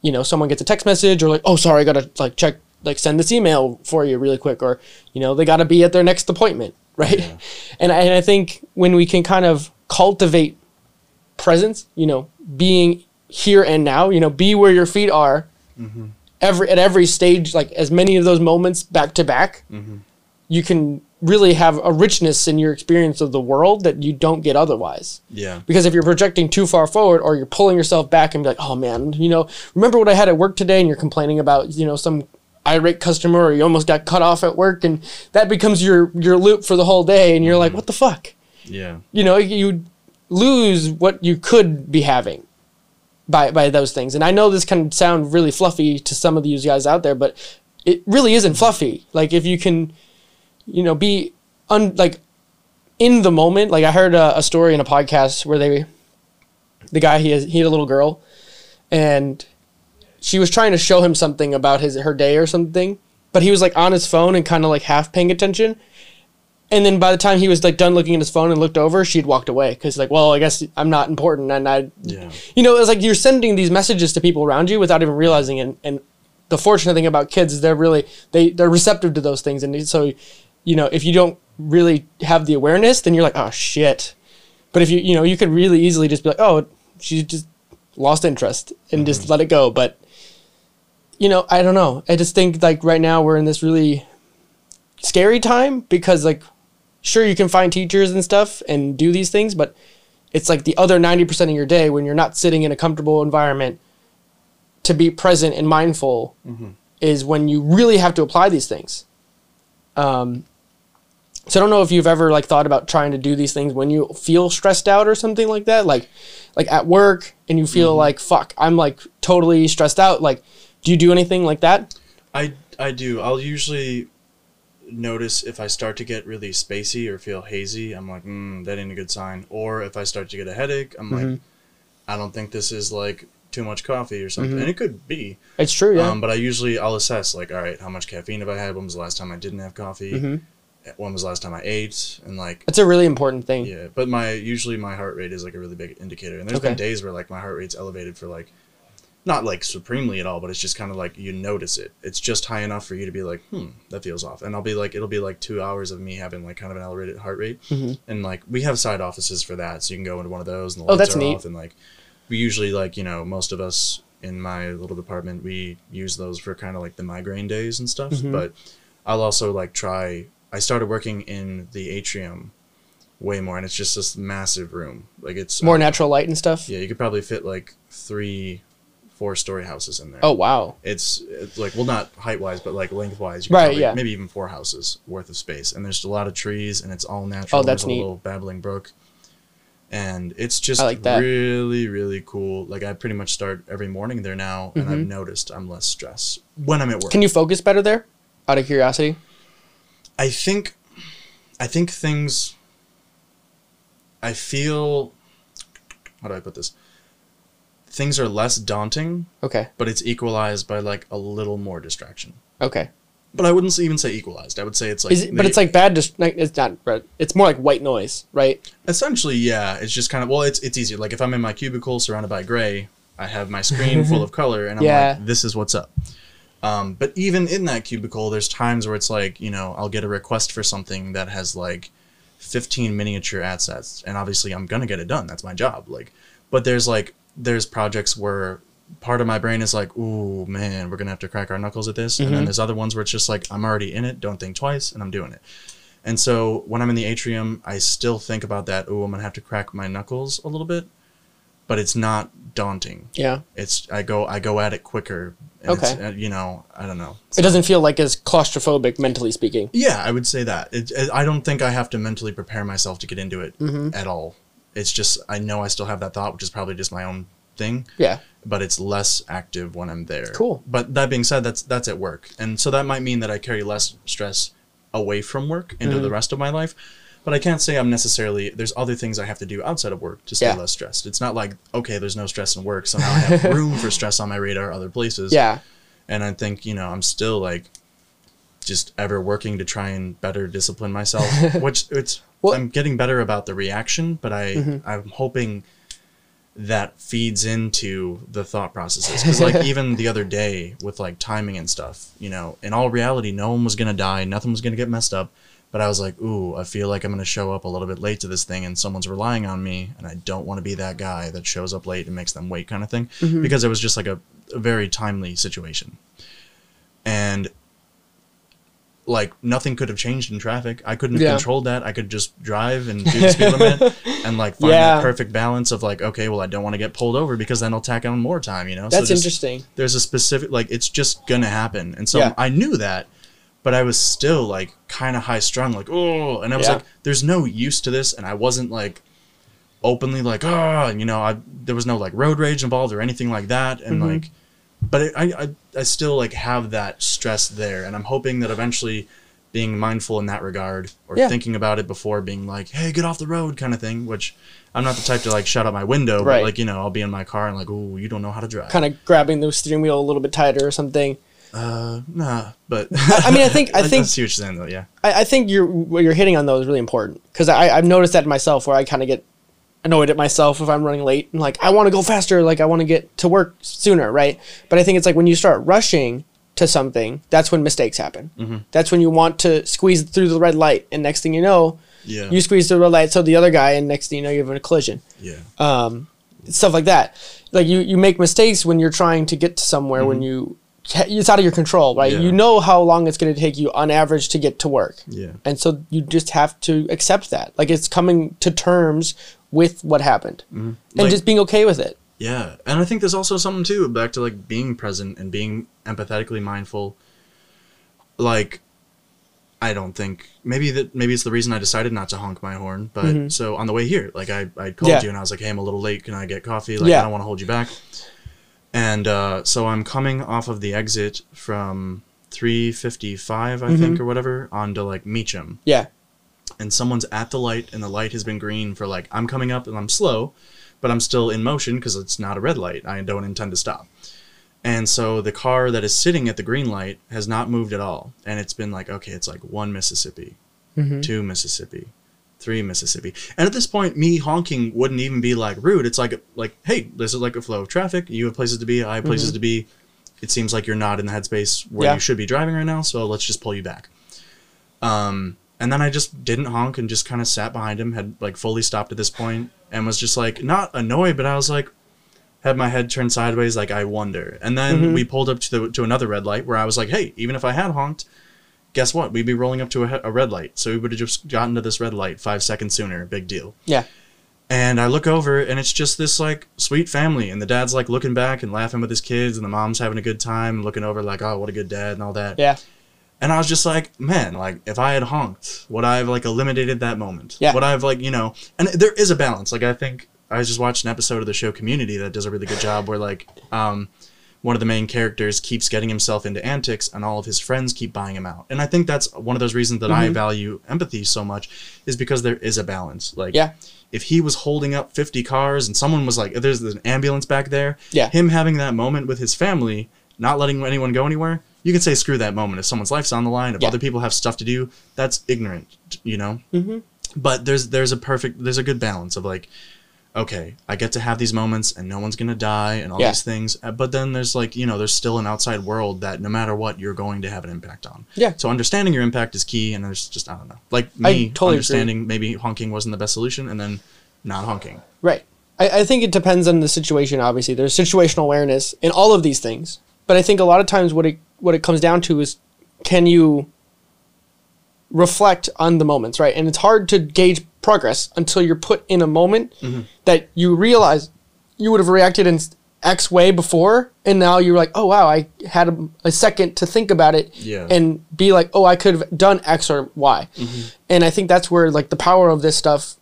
you know, someone gets a text message or like, oh sorry, I gotta like check like send this email for you really quick or, you know, they gotta be at their next appointment, <laughs> right? And I, and I think when we can kind of cultivate presence, you know, being here and now, you know, be where your feet are mm-hmm. every at every stage, like as many of those moments back to back, mm-hmm. you can really have a richness in your experience of the world that you don't get otherwise. Yeah. Because if you're projecting too far forward or you're pulling yourself back and be like, oh man, you know, remember what I had at work today and you're complaining about, you know, some irate customer or you almost got cut off at work and that becomes your your loop for the whole day and you're like, mm-hmm. what the fuck? Yeah. you know you lose what you could be having by by those things and i know this can sound really fluffy to some of these guys out there but it really isn't fluffy like if you can you know be un like in the moment like i heard a, a story in a podcast where they the guy he has he had a little girl and she was trying to show him something about his her day or something but he was like on his phone and kind of like half paying attention and then by the time he was like done looking at his phone and looked over, she'd walked away because like, well, I guess I'm not important, and I, Yeah. you know, it's like you're sending these messages to people around you without even realizing it. And the fortunate thing about kids is they're really they they're receptive to those things, and so, you know, if you don't really have the awareness, then you're like, oh shit. But if you you know you could really easily just be like, oh, she just lost interest and just mm-hmm. let it go. But you know, I don't know. I just think like right now we're in this really scary time because like sure you can find teachers and stuff and do these things but it's like the other 90% of your day when you're not sitting in a comfortable environment to be present and mindful is when you really have to apply these things. Um, so I don't know if you've ever like thought about trying to do these things when you feel stressed out or something like that, like like at work and you feel like fuck, I'm like totally stressed out. Like, do you do anything like that? I I do. I'll usually notice if I start to get really spacey or feel hazy. I'm like, mm, that ain't a good sign. Or if I start to get a headache, I'm like, I don't think this is like too much coffee or something. And it could be. It's true, yeah. Um, but I usually I'll assess like, all right, how much caffeine have I had? When was the last time I didn't have coffee? Mm-hmm. When was the last time I ate? And like, That's a really important thing. yeah. But my usually my heart rate is like a really big indicator. And there's Okay. been days where like my heart rate's elevated for like, not like supremely at all, but it's just kind of like you notice it. It's just high enough for you to be like, hmm, that feels off. And I'll be like, it'll be like two hours of me having like kind of an elevated heart rate. Mhm. And like we have side offices for that, so you can go into one of those and the Oh, lights are neat. off. And like we usually like you know most of us in my little department we use those for kind of like the migraine days and stuff. Mhm. But I'll also like try. I started working in the atrium way more, and it's just this massive room. Like it's More um, natural light and stuff. Yeah, you could probably fit like three, four story houses in there. Oh wow. It's, it's like well, not height wise, but like length wise. Right, probably- yeah. Maybe even four houses worth of space, and there's a lot of trees, and it's all natural. Oh, that's there's neat. a little babbling brook, and it's just like really, really cool. Like I pretty much start every morning there now, and I've Mhm. noticed I'm less stressed when I'm at work. Can you focus better there? Out of curiosity. I think, I think things. I feel. How do I put this? Things are less daunting, Okay. but it's equalized by like a little more distraction. Okay. But I wouldn't even say equalized. I would say it's like. It, but it's like bad. Dis- like, it's not. It's more like white noise, right? essentially yeah. It's just kind of well, it's it's easier. Like if I'm in my cubicle surrounded by gray, I have my screen <laughs> full of color, and I'm Yeah. like, this is what's up. Um, but even in that cubicle, there's times where it's like you know I'll get a request for something that has like 15 miniature ad sets, and obviously I'm gonna get it done. That's my job. Like, but there's like there's projects where part of my brain is like, ooh man, we're gonna have to crack our knuckles at this, and then Mhm. there's other ones where it's just like I'm already in it, don't think twice, and I'm doing it. And so when I'm in the atrium, I still think about that. "Ooh, I'm gonna have to crack my knuckles a little bit, but it's not daunting. Yeah. It's I go I go at it quicker. And Okay. It's, uh, you know I don't know. It doesn't feel like as claustrophobic, mentally speaking. Yeah, I would say that. It, I don't think I have to mentally prepare myself to get into it Mhm. at all. It's just I know I still have that thought, which is probably just my own thing. Yeah. But it's less active when I'm there. Cool. But that being said, that's that's at work, and so that might mean that I carry less stress away from work into Mhm. the rest of my life. But I can't say I'm necessarily. There's other things I have to do outside of work to stay Yeah. less stressed. It's not like okay, there's no stress in work, so now I have <laughs> room for stress on my radar other places. Yeah. And I think you know I'm still like just ever working to try and better discipline myself, <laughs> which it's Well- I'm getting better about the reaction, but I Mhm. I'm hoping that feeds into the thought processes because like <laughs> even the other day with like timing and stuff you know in all reality no one was gonna die nothing was gonna get messed up but i was like ooh i feel like i'm gonna show up a little bit late to this thing and someone's relying on me and i don't want to be that guy that shows up late and makes them wait kind of thing Mhm. because it was just like a, a very timely situation and like nothing could have changed in traffic i couldn't have Yeah. controlled that i could just drive and do the speed <laughs> limit and like find Yeah. that perfect balance of like okay well i don't want to get pulled over because then i'll tack on more time you know That's just- interesting. there's a specific like it's just gonna happen and so Yeah. i knew that but i was still like kind of high strung like oh and i was like there's no use to this and i wasn't like openly like oh and you know i there was no like road rage involved or anything like that and Mhm. like but I, I i still like have that stress there and i'm hoping that eventually being mindful in that regard or Yeah. thinking about it before being like hey get off the road kind of thing which i'm not the type to like shut out my window Right. but like you know i'll be in my car and like oh you don't know how to drive Kind of grabbing the steering wheel a little bit tighter or something. uh, nah, but I mean, I think- <laughs> I think- see what you're saying though. Yeah, I, I think you're what you're hitting on though is really important because I I've noticed that myself where I kind of get annoyed at myself if I'm running late and like I want to go faster, like I want to get to work sooner, right? But I think it's like when you start rushing to something, that's when mistakes happen. Mhm. That's when you want to squeeze through the red light, and next thing you know, yeah, you squeeze through the red light, so the other guy, and next thing you know, you have a collision. yeah, um, stuff like that. Like you, you make mistakes when you're trying to get to somewhere when you it's out of your control, right? Mm-hmm. Yeah. You know how long it's going to take you on average to get to work, yeah, and so you just have to accept that. Like it's coming to terms with what happened and Like- just being okay with it. Yeah, and I think there's also something too back to like being present and being empathetically mindful. Like, I don't think maybe that maybe it's the reason I decided not to honk my horn. But so on the way here, like I I called Mm-hmm. Yeah. you and I was like, hey, I'm a little late. Can I get coffee? Like Yeah. I don't want to hold you back. And uh, so I'm coming off of the exit from 355, I think, or whatever, onto like Meacham Yeah. And someone's at the light and the light has been green for like I'm coming up and I'm slow, but I'm still in motion because it's not a red light. I don't intend to stop. And so the car that is sitting at the green light has not moved at all. And it's been like, okay, it's like one Mississippi, Mhm. two Mississippi, three Mississippi. And at this point, me honking wouldn't even be like rude. It's like, like, hey, this is like a flow of traffic. You have places to be. I have places to be. It seems like you're not in the headspace where Yeah. you should be driving right now. So let's just pull you back. Um, and then I just didn't honk and just kind of sat behind him, had like fully stopped at this point, and was just like not annoyed, but I was like, had my head turned sideways, like I wonder. And then mm-hmm. we pulled up to the to another red light where I was like, hey, even if I had honked, guess what? We'd be rolling up to a, a red light, so we would have just gotten to this red light five seconds sooner. Big deal. Yeah. And I look over, and it's just this like sweet family, and the dad's like looking back and laughing with his kids, and the mom's having a good time, looking over like, oh, what a good dad, and all that. Yeah. And I was just like, man, like if I had honked, would I have like eliminated that moment? Yeah. Would I have like, you know, and there is a balance. Like I think I just watched an episode of the show Community that does a really good job where like um one of the main characters keeps getting himself into antics and all of his friends keep buying him out. And I think that's one of those reasons that I Mm-hmm. value empathy so much is because there is a balance. Like Yeah. if he was holding up 50 cars and someone was like, there's an ambulance back there, Yeah. him having that moment with his family, not letting anyone go anywhere, you can say screw that moment. If someone's life's on the line, if Yeah. other people have stuff to do, that's ignorant, you know. Mm-hmm. But there's there's a perfect there's a good balance of like, okay, I get to have these moments and no one's gonna die and all Yeah. these things. uh, But then there's like you know there's still an outside world that no matter what you're going to have an impact on. Yeah. So understanding your impact is key, and there's just I don't know, like me totally agree. understanding maybe honking wasn't the best solution, and then not honking. Right. I, I think it depends on the situation. Obviously, there's situational awareness in all of these things, but I think a lot of times what it what it comes down to is can you reflect on the moments, right? And it's hard to gauge progress until you're put in a moment mm-hmm. that you realize you would have reacted in X way before, and now you're like, oh wow, I had a, a second to think about it, Yeah. and be like, oh, I could have done X or Y, mm-hmm. and I think that's where like the power of this stuff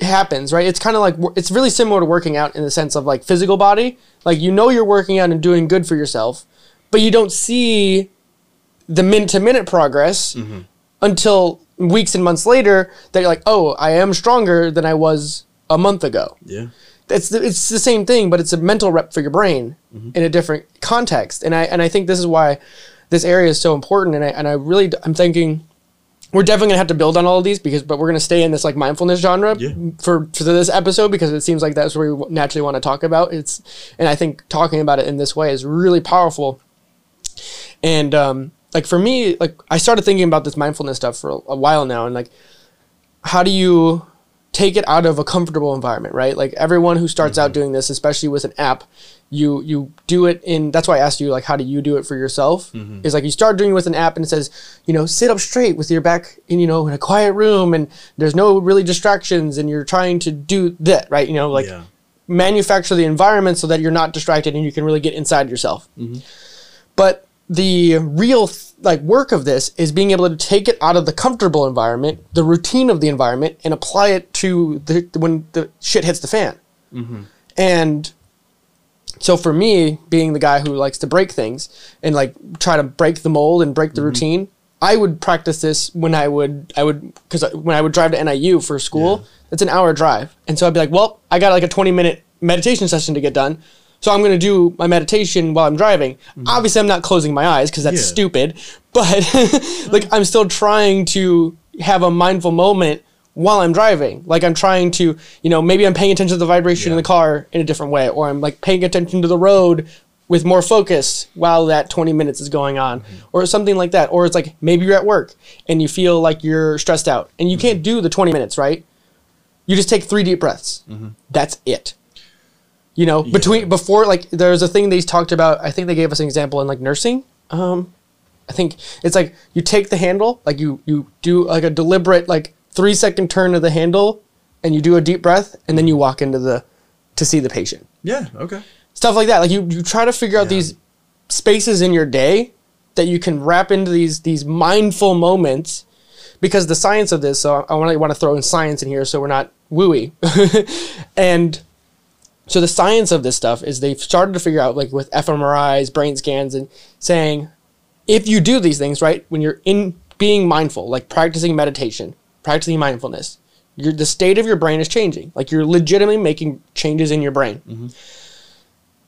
happens, right? It's kind of like it's really similar to working out in the sense of like physical body. Like you know you're working out and doing good for yourself, but you don't see the minute to minute progress mm-hmm. until weeks and months later that you're like, "Oh, I am stronger than I was a month ago." Yeah. It's the, it's the same thing, but it's a mental rep for your brain mm-hmm. in a different context. And I and I think this is why this area is so important. And I and I really I'm thinking we're definitely gonna have to build on all of these because but we're gonna stay in this like mindfulness genre Yeah. for for this episode because it seems like that's where we naturally want to talk about it's and I think talking about it in this way is really powerful. And um, like for me, like I started thinking about this mindfulness stuff for a, a while now, and like how do you take it out of a comfortable environment, right? Like everyone who starts out mm-hmm. doing this, especially with an app, you you do it in. That's why I asked you like, how do you do it for yourself? Mm-hmm. Is like you start doing it with an app, and it says, you know, sit up straight with your back in, you know, in a quiet room, and there's no really distractions, and you're trying to do that, right? You know, like yeah. manufacture the environment so that you're not distracted and you can really get inside yourself. Mm-hmm. But the real like work of this is being able to take it out of the comfortable environment, the routine of the environment, and apply it to the when the shit hits the fan. Mm-hmm. And so for me, being the guy who likes to break things and like try to break the mold and break the mm-hmm. routine, I would practice this when I would I would because when I would drive to NIU for school, Yeah. it's an hour drive, and so I'd be like, well, I got like a twenty minute meditation session to get done. So I'm gonna do my meditation while I'm driving. Mm-hmm. Obviously, I'm not closing my eyes because that's Yeah. stupid. But <laughs> like, I'm still trying to have a mindful moment while I'm driving. Like, I'm trying to, you know, maybe I'm paying attention to the vibration in the car in a different way, or I'm like paying attention to the road with more focus while that 20 minutes is going on, mm-hmm. or something like that. Or it's like maybe you're at work and you feel like you're stressed out and you mm-hmm. can't do the 20 minutes, right? You just take three deep breaths. That's it. You know, between before like there's a thing they talked about. I think they gave us an example in like nursing. Um, I think it's like you take the handle, like you you do like a deliberate like three second turn of the handle, and you do a deep breath and then you walk into the to see the patient. Yeah. Okay. Stuff like that. Like you, you try to figure out Yeah. these spaces in your day that you can wrap into these these mindful moments because the science of this so i want to want to throw in science in here so we're not wooey <laughs> and so the science of this stuff is they've started to figure out like with fMRIs, brain scans, and saying if you do these things right when you're in being mindful, like practicing meditation, practicing mindfulness, the state of your brain is changing. Like you're legitimately making changes in your brain. Mm-hmm.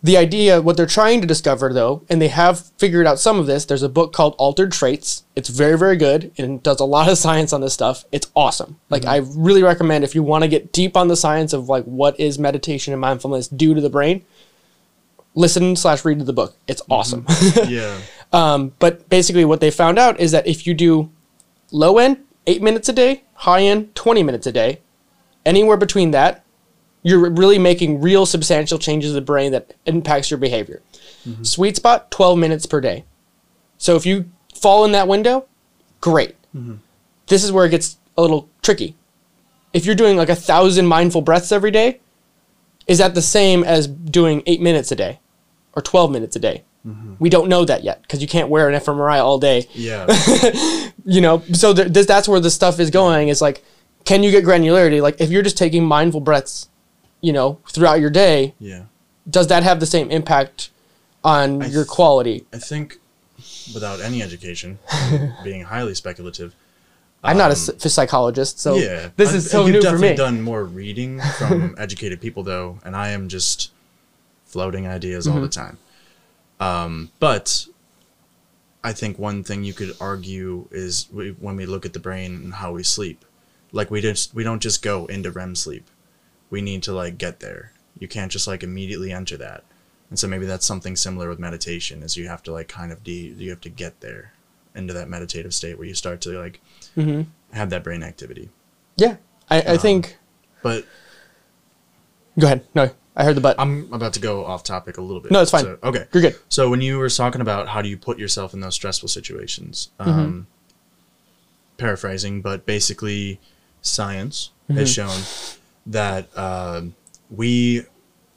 The idea, what they're trying to discover though, and they have figured out some of this. There's a book called Altered Traits. It's very, very good and does a lot of <laughs> science on this stuff. It's awesome. Like I really recommend if you want to get deep on the science of like what is meditation and mindfulness do to the brain, listen slash read the book. It's awesome. <laughs> Yeah. Um, but basically, what they found out is that if you do low end, eight minutes a day, high end, 20 minutes a day, anywhere between that, you're really making real substantial changes in the brain that impacts your behavior. Mm-hmm. Sweet spot, 12 minutes per day. So if you fall in that window, great. Mm-hmm. This is where it gets a little tricky. If you're doing like a thousand mindful breaths every day, is that the same as doing eight minutes a day or 12 minutes a day? Mm-hmm. We don't know that yet because you can't wear an fMRI all day. Yeah. <laughs> You know, so th- this, that's where the stuff is going. Is like, can you get granularity? Like, if you're just taking mindful breaths, you know, throughout your day, yeah. does that have the same impact on your quality? I think without any education, <laughs> being highly speculative. I'm not a um, psychologist, so yeah, this is so you've new for definitely me. done more reading from <laughs> educated people though, and I am just floating ideas Mm-hmm. all the time. Um, but I think one thing you could argue is we, when we look at the brain and how we sleep, like we just we don't just go into REM sleep. We need to like get there. You can't just like immediately enter that. And so maybe that's something similar with meditation is you have to like kind of de you have to get there into that meditative state where you start to like hmm have that brain activity. Yeah, I, I think. But Go ahead. No, I heard the butt. I'm about to go off topic a little bit. No, it's fine. So, okay. You're good. So when you were talking about how do you put yourself in those stressful situations, Mm-hmm. um, paraphrasing, but basically, science has Mm-hmm. shown that um we,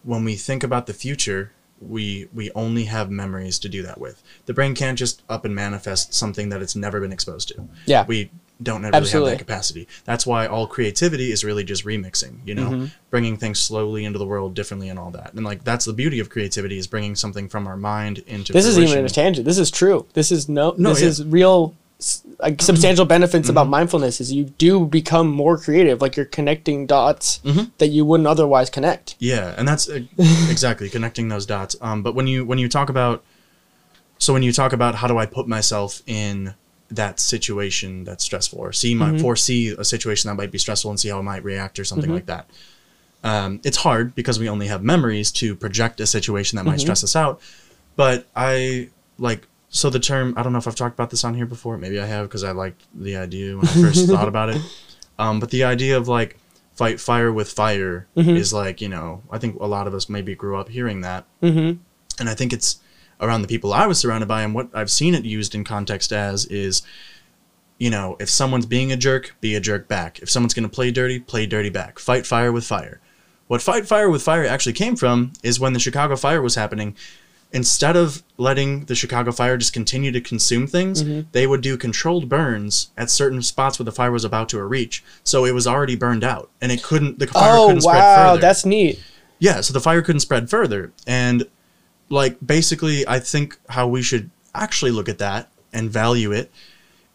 when we think about the future, we we only have memories to do that with. The brain can't just up and manifest something that it's never been exposed to. Yeah. we don't really Absolutely. have that capacity. That's why all creativity is really just remixing. You know, Mm-hmm. bringing things slowly into the world differently and all that. And like that's the beauty of creativity is bringing something from our mind into. This isn't even fruition. a tangent. This is true. This is no. No, this yeah. is real. Like substantial benefits Mm-hmm. about mindfulness is you do become more creative. Like you're connecting dots Mm-hmm. that you wouldn't otherwise connect. Yeah, and that's uh, <laughs> exactly connecting those dots. Um, but when you when you talk about, so when you talk about how do I put myself in that situation that's stressful, or see my Mm-hmm. foresee a situation that might be stressful and see how I might react or something like that. Um, it's hard because we only have memories to project a situation that might Mm-hmm. stress us out. But I like so the term. I don't know if I've talked about this on here before. Maybe I have because I liked the idea when I first <laughs> thought about it. Um, but the idea of like fight fire with fire Mm-hmm. is like you know I think a lot of us maybe grew up hearing that, Mm-hmm. and I think it's around the people I was surrounded by and what I've seen it used in context as is, you know, if someone's being a jerk, be a jerk back. If someone's gonna play dirty, play dirty back. Fight fire with fire. What fight fire with fire actually came from is when the Chicago fire was happening. Instead of letting the Chicago fire just continue to consume things, mm-hmm. they would do controlled burns at certain spots where the fire was about to reach. So it was already burned out, and it couldn't. The fire Oh couldn't spread further. Oh, wow, that's neat. Yeah, so the fire couldn't spread further. And like basically I think how we should actually look at that and value it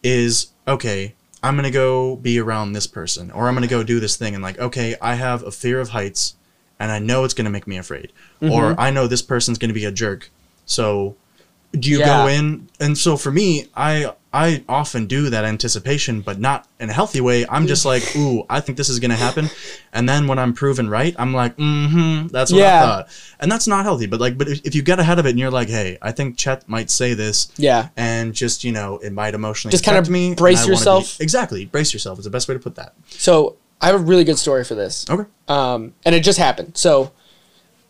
is okay, I'm going to go be around this person or I'm going to go do this thing and like okay, I have a fear of heights and I know it's going to make me afraid. Or I know this person's going to be a jerk. So do you Yeah. go in and so for me, I I often do that anticipation, but not in a healthy way. I'm just like, ooh, I think this is gonna happen, and then when I'm proven right, I'm like, mm-hmm, that's what Yeah. I thought, and that's not healthy. But like, but if, if you get ahead of it and you're like, hey, I think Chet might say this, Yeah. and just you know, it might emotionally Just kind of me. brace wanna be- yourself. exactly, brace yourself is the best way to put that. So I have a really good story for this. Okay. um, and it just happened. So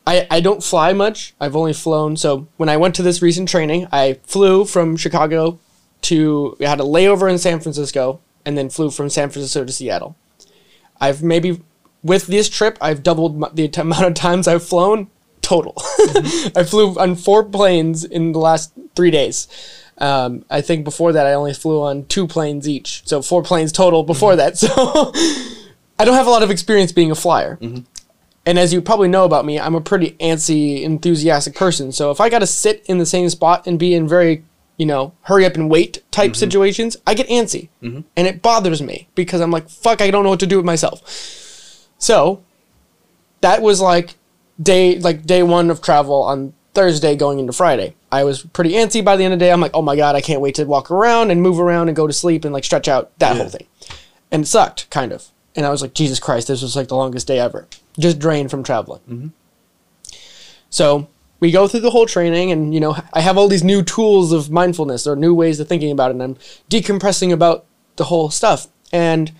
I, I don't fly much. I've only flown. So when I went to this recent training, I flew from Chicago to, we had a layover in San Francisco and then flew from San Francisco to Seattle. I've maybe with this trip, I've doubled the t- <laughs> amount of times I've flown total. <laughs> I flew on four planes in the last three days. Um, I think before that, I only flew on two planes each, so four planes total before that. <laughs> So I don't have a lot of experience being a flyer. Mm-hmm. And as you probably know about me, I'm a pretty antsy, enthusiastic person. So if I got to sit in the same spot and be in very, you know, hurry up and wait type mm-hmm. situations, I get antsy. Mm-hmm. And it bothers me because I'm like, fuck, I don't know what to do with myself. So that was like day like day one of travel on Thursday going into Friday. I was pretty antsy by the end of the day. I'm like, oh my god, I can't wait to walk around and move around and go to sleep and like stretch out that Yeah. whole thing. And it sucked, kind of. And I was like, Jesus Christ, this was like the longest day ever. Just drained from traveling. Mm-hmm. So we go through the whole training, and you know, I have all these new tools of mindfulness or new ways of thinking about it, and I'm decompressing about the whole stuff. And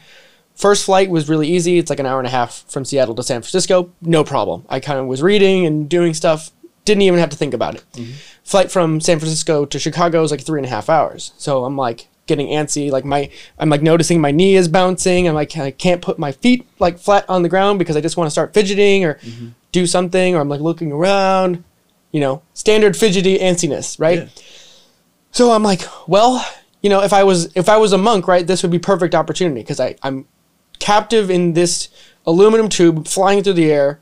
first flight was really easy. It's like an hour and a half from Seattle to San Francisco. No problem. I kind of was reading and doing stuff. Didn't even have to think about it. Mm-hmm. Flight from San Francisco to Chicago is like three and a half hours. So I'm like getting antsy. Like my, I'm like noticing my knee is bouncing. I'm like I can't put my feet like flat on the ground because I just want to start fidgeting or mm-hmm. do something. Or I'm like looking around. You know, standard fidgety antsiness, right? Yeah. So I'm like, well, you know, if I was if I was a monk, right, this would be perfect opportunity because I I'm captive in this aluminum tube flying through the air.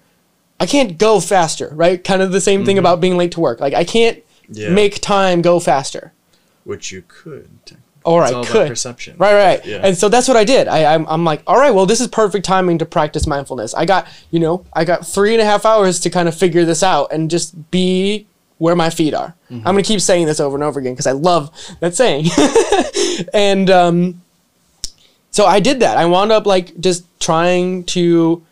I can't go faster, right? Kind of the same thing mm-hmm. about being late to work. Like I can't Yeah. make time go faster. Which you could. Or It's I all could. about perception. Right, right. Yeah. And so that's what I did. I, I'm, I'm like, all right, well, this is perfect timing to practice mindfulness. I got, you know, I got three and a half hours to kind of figure this out and just be where my feet are. I'm going to keep saying this over and over again because I love that saying. <laughs> and um, so I did that. I wound up like just trying to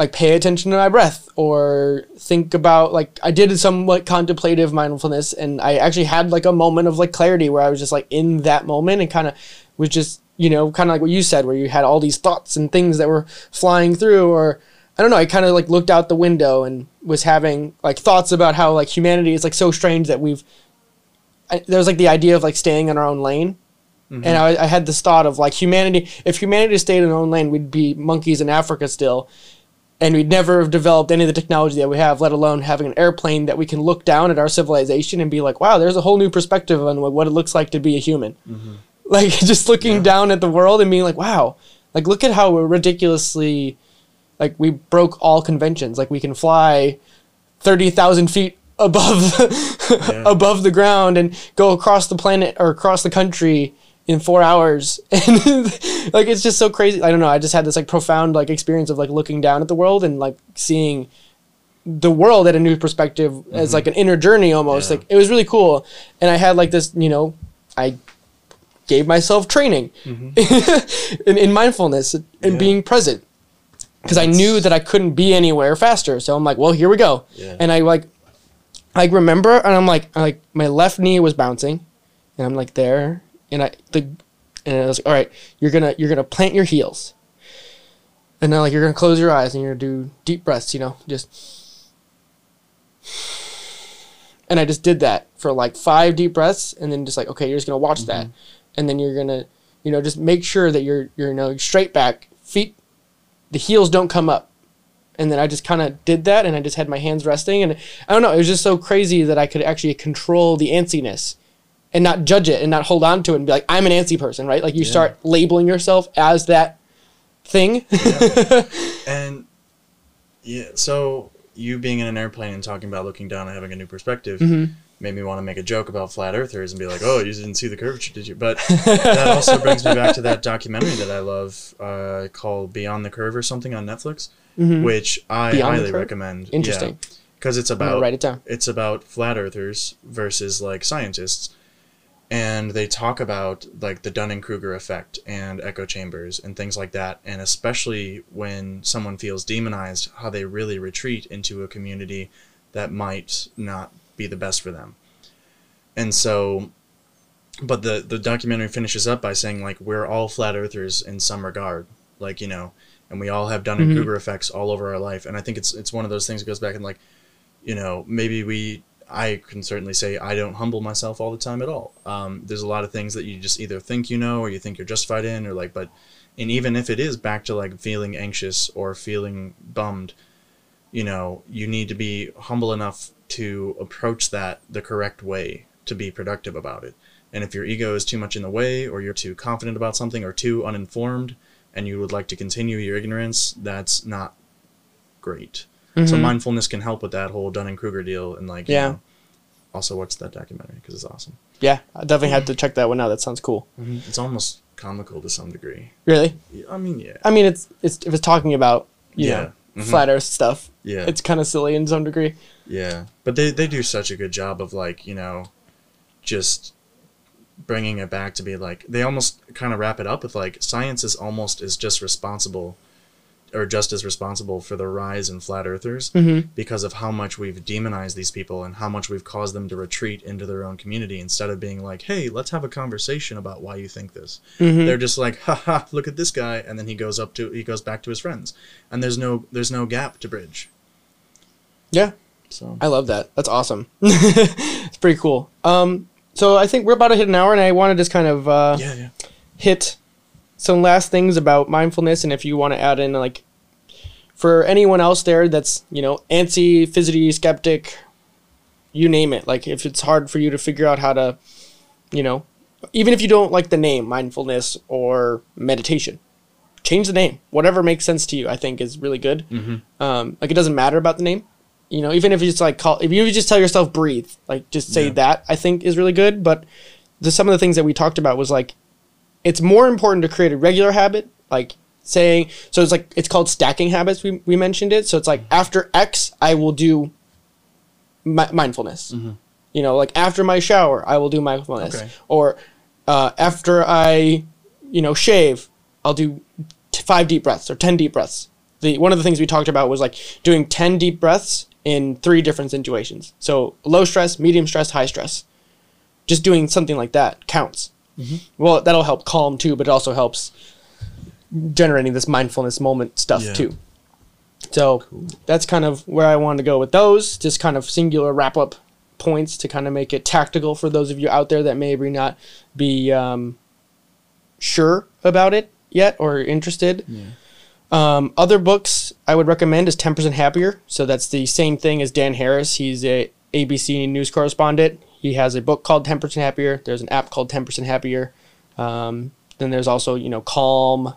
like pay attention to my breath or think about like I did somewhat contemplative mindfulness and I actually had like a moment of like clarity where I was just like in that moment and kind of was just you know kind of like what you said where you had all these thoughts and things that were flying through or I don't know I kind of like looked out the window and was having like thoughts about how like humanity is like so strange that we've I, there was like the idea of like staying in our own lane. Mm-hmm. And I, I had this thought of like humanity if humanity stayed in our own lane we'd be monkeys in africa still and we'd never have developed any of the technology that we have let alone having an airplane that we can look down at our civilization and be like wow there's a whole new perspective on what what it looks like to be a human. Mm-hmm. Like <laughs> just looking down at the world and being like wow like look at how we're ridiculously like we broke all conventions. Like we can fly 30,000 feet above <laughs> above the ground and go across the planet or across the country in 4 hours <laughs> and like it's just so crazy I don't know I just had this like profound like experience of like looking down at the world and like seeing the world at a new perspective as mm-hmm. like an inner journey almost Yeah. like it was really cool and I had like this you know I gave myself training mm-hmm. <laughs> in, in mindfulness and Yeah. being present because I knew that I couldn't be anywhere faster. So I'm like, well, here we go. Yeah. And I like, like remember, and I'm like, I, like my left knee was bouncing, and I'm like there, and I the, and I was like, all right, you're gonna you're gonna plant your heels, and then like you're gonna close your eyes and you're gonna do deep breaths, you know, just. And I just did that for like five deep breaths, and then just like, okay, you're just gonna watch that, mm-hmm. and then you're gonna, you know, just make sure that you're you're you know straight back, feet, the heels don't come up, and then I just kind of did that, and I just had my hands resting, and I don't know, it was just so crazy that I could actually control the antsiness, and not judge it, and not hold on to it, and be like, I'm an antsy person, right? Like you Yeah. start labeling yourself as that thing. <laughs> And yeah, so you being in an airplane and talking about looking down and having a new perspective Mm-hmm. made me want to make a joke about flat earthers and be like, "Oh, you didn't see the curvature, did you?" But that also brings me back to that documentary that I love uh, called Beyond the Curve or something on Netflix, which I Mm-hmm. Beyond highly recommend. Interesting. because it's about write it down. it's about flat earthers versus like scientists and they talk about like the dunning-kruger effect and echo chambers and things like that and especially when someone feels demonized how they really retreat into a community that might not be the best for them. And so but the the documentary finishes up by saying like we're all flat earthers in some regard like you know and we all have dunning-kruger mm-hmm. effects all over our life. And i think it's it's one of those things that goes back and like you know maybe we I can certainly say I don't humble myself all the time at all. Um, there's a lot of things that you just either think you know or you think you're justified in, or like, but, and even if it is back to like feeling anxious or feeling bummed, you know, you need to be humble enough to approach that the correct way to be productive about it. And if your ego is too much in the way, or you're too confident about something, or too uninformed, and you would like to continue your ignorance, that's not great. So mm-hmm. mindfulness can help with that whole Dunning Kruger deal, and like, you Yeah. know, also watch that documentary because it's awesome. Yeah, I definitely had to mm-hmm. check that one out. That sounds cool. Mm-hmm. It's almost comical to some degree. Really? I mean, yeah, I mean, it's it's if it's talking about you Yeah. know Mhm. flat Earth stuff, yeah, it's kind of silly in some degree. yeah. But they they do such a good job of like you know, just bringing it back to be like they almost kind of wrap it up with like science is almost is just responsible or just as responsible for the rise in flat earthers Mm-hmm. because of how much we've demonized these people and how much we've caused them to retreat into their own community instead of being like hey let's have a conversation about why you think this Mm-hmm. they're just like haha look at this guy and then he goes up to he goes back to his friends and there's no there's no gap to bridge Yeah, so I love that. That's awesome. <laughs> it's pretty cool. Um, so I think we're about to hit an hour, and I want to just kind of uh, yeah yeah hit some last things about mindfulness, and if you want to add in like for anyone else there that's you know antsy, fidgety, skeptic, you name it. Like if it's hard for you to figure out how to, you know, even if you don't like the name mindfulness or meditation, change the name. Whatever makes sense to you, I think is really good. mm-hmm. Um, like it doesn't matter about the name. You know, even if you just like call, if you just tell yourself breathe, like just say Yeah. that, I think is really good. But the, some of the things that we talked about was like, it's more important to create a regular habit, like saying, so it's like, it's called stacking habits. We, we mentioned it. So it's like after X, I will do mi- mindfulness. Mhm. You know, like after my shower, I will do mindfulness. Okay. Or uh, after I, you know, shave, I'll do t- five deep breaths or 10 deep breaths. The, one of the things we talked about was like doing 10 deep breaths in three different situations. So low stress, medium stress, high stress. Just doing something like that counts. Well, that'll help calm too, but it also helps generating this mindfulness moment stuff Yeah. too. So that's kind of where I wanted to go with those. Just kind of singular wrap up points to kind of make it tactical for those of you out there that maybe not be um, sure about it yet or interested. Um, other books I would recommend is 10% Happier. So that's the same thing as Dan Harris. He's a ABC news correspondent. He has a book called 10% Happier. There's an app called 10% Happier. Um, then there's also, you know, Calm.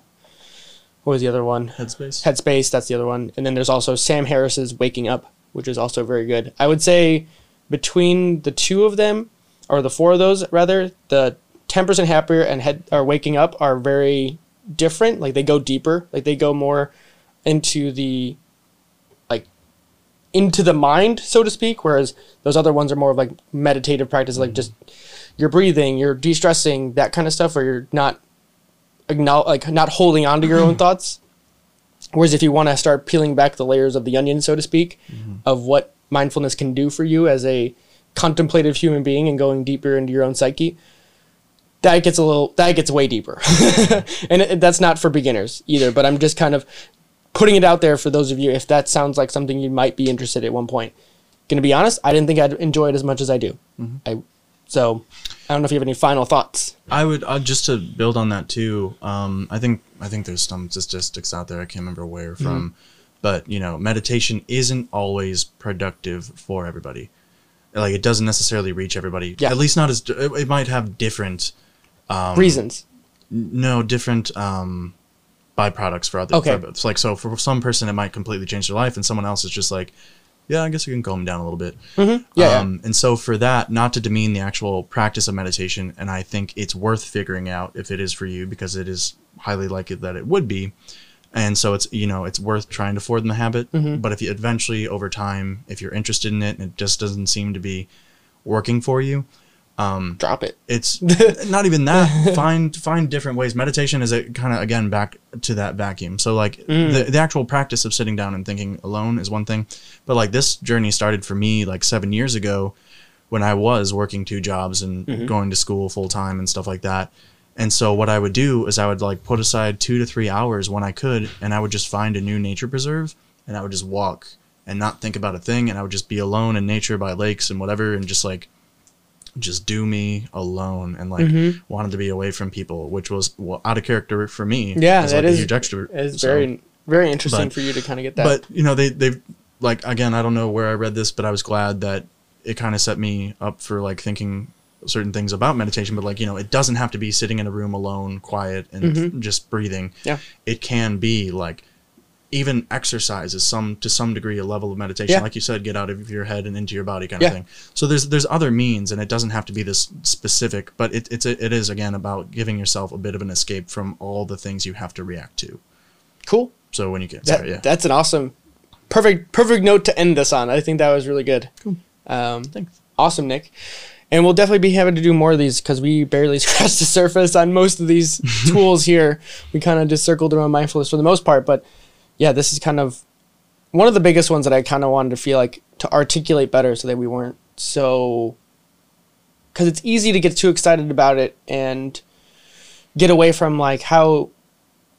What was the other one? headspace Headspace, that's the other one. And then there's also Sam Harris's Waking Up, which is also very good. I would say between the two of them, or the four of those rather, the 10% Happier and Head or Waking Up are very different. Like they go deeper. Like they go more into the into the mind, so to speak, whereas those other ones are more of like meditative practice, like mm-hmm. just you're breathing, you're de-stressing, that kind of stuff, where you're not like not holding on to your own mm-hmm. thoughts. Whereas if you want to start peeling back the layers of the onion, so to speak, mm-hmm. of what mindfulness can do for you as a contemplative human being and going deeper into your own psyche, that gets a little that gets way deeper, <laughs> and it, that's not for beginners either. But I'm just kind of putting it out there for those of you if that sounds like something you might be interested at one point. Gonna be honest, I didn't think I'd enjoy it as much as I do. I so I don't know if you have any final thoughts. I would uh, just to build on that too. Um, I think I think there's some statistics out there. I can't remember where from, but you know, meditation isn't always productive for everybody. Like it doesn't necessarily reach everybody. Yeah. At least not as it, it might have different Um, Reasons. no different um, byproducts for other. Okay. For, like so for some person it might completely change their life, and someone else is just like, yeah, I guess we can calm down a little bit. Yeah, yeah. Um, and so for that, not to demean the actual practice of meditation, and I think it's worth figuring out if it is for you because it is highly likely that it would be. And so it's you know it's worth trying to form the habit. Mm-hmm. But if you eventually over time, if you're interested in it and it just doesn't seem to be working for you, Um, Drop it. it's <laughs> not even that. find find different ways. Meditation is a kind of again back to that vacuum. So like mm. the the actual practice of sitting down and thinking alone is one thing, but like this journey started for me like seven years ago, when I was working two jobs and mm-hmm. going to school full time and stuff like that. And so what I would do is I would like put aside two to three hours when I could, and I would just find a new nature preserve, and I would just walk and not think about a thing and I would just be alone in nature by lakes and whatever and just like just do me alone and like Mhm. wanted to be away from people, which was well, out of character for me. Yeah, as, that like, is- a huge extrovert. It's So- very very interesting but- for you to kind of get that. but you know they they like again I don't know where I read this, but I was glad that it kind of set me up for like thinking certain things about meditation. But like you know it doesn't have to be sitting in a room alone, quiet and just breathing. Mm-hmm. Yeah. it can be like even exercise is some to some degree a level of meditation Yeah. like you said get out of your head and into your body kind Yeah. of thing so there's there's other means and it doesn't have to be this specific but it, it's a, it is again about giving yourself a bit of an escape from all the things you have to react to cool. so when you get That, sorry, yeah That's an awesome, perfect, perfect note to end this on. I think that was really good. Um, Thanks. Awesome, Nick. And we'll definitely be having to do more of these because we barely <laughs> scratched the surface on most of these <laughs> tools here. We kind of just circled around mindfulness for the most part, but yeah, this is kind of one of the biggest ones that I kind of wanted to feel like to articulate better so that we weren't so because it's easy to get too excited about it and get away from like how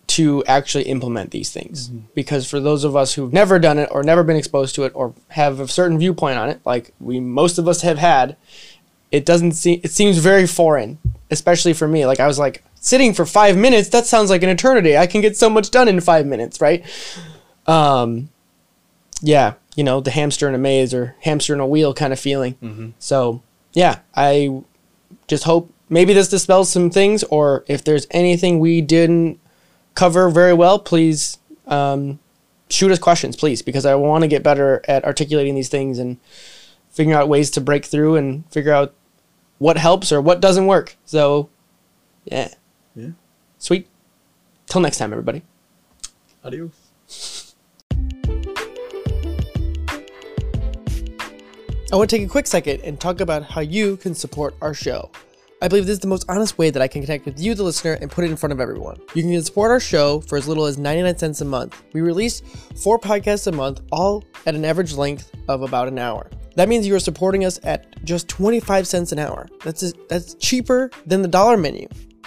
to actually implement these things. Mm-hmm. Because for those of us who've never done it or never been exposed to it or have a certain viewpoint on it like we most of us have had it doesn't seem it seems very foreign especially for me. Like i was like sitting for five minutes that sounds like an eternity. I can get so much done in five minutes right? Um yeah you know the hamster in a maze or hamster in a wheel kind of feeling. So yeah i just hope maybe this dispels some things or if there's anything we didn't cover very well please um, shoot us questions please because i want to get better at articulating these things and figuring out ways to break through and figure out what helps or what doesn't work. So Yeah. Sweet till next time everybody adios I want to take a quick second and talk about how you can support our show. I believe this is the most honest way that I can connect with you, the listener, and put it in front of everyone. You can support our show for as little as 99 cents a month. We release four podcasts a month, all at an average length of about an hour. That means you are supporting us at just 25 cents an hour. That's that's cheaper than the dollar menu.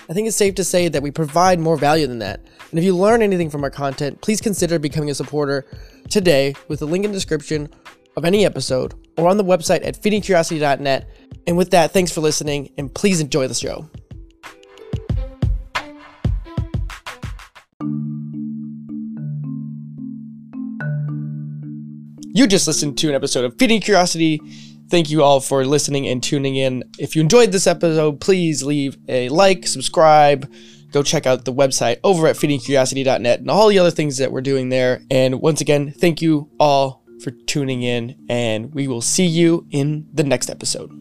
I think it's safe to say that we provide more value than that. And if you learn anything from our content, please consider becoming a supporter today with the link in the description of any episode or on the website at feedingcuriosity.net. And with that, thanks for listening and please enjoy the show. You just listened to an episode of Feeding Curiosity. Thank you all for listening and tuning in. If you enjoyed this episode, please leave a like, subscribe, go check out the website over at feedingcuriosity.net and all the other things that we're doing there. And once again, thank you all for tuning in, and we will see you in the next episode.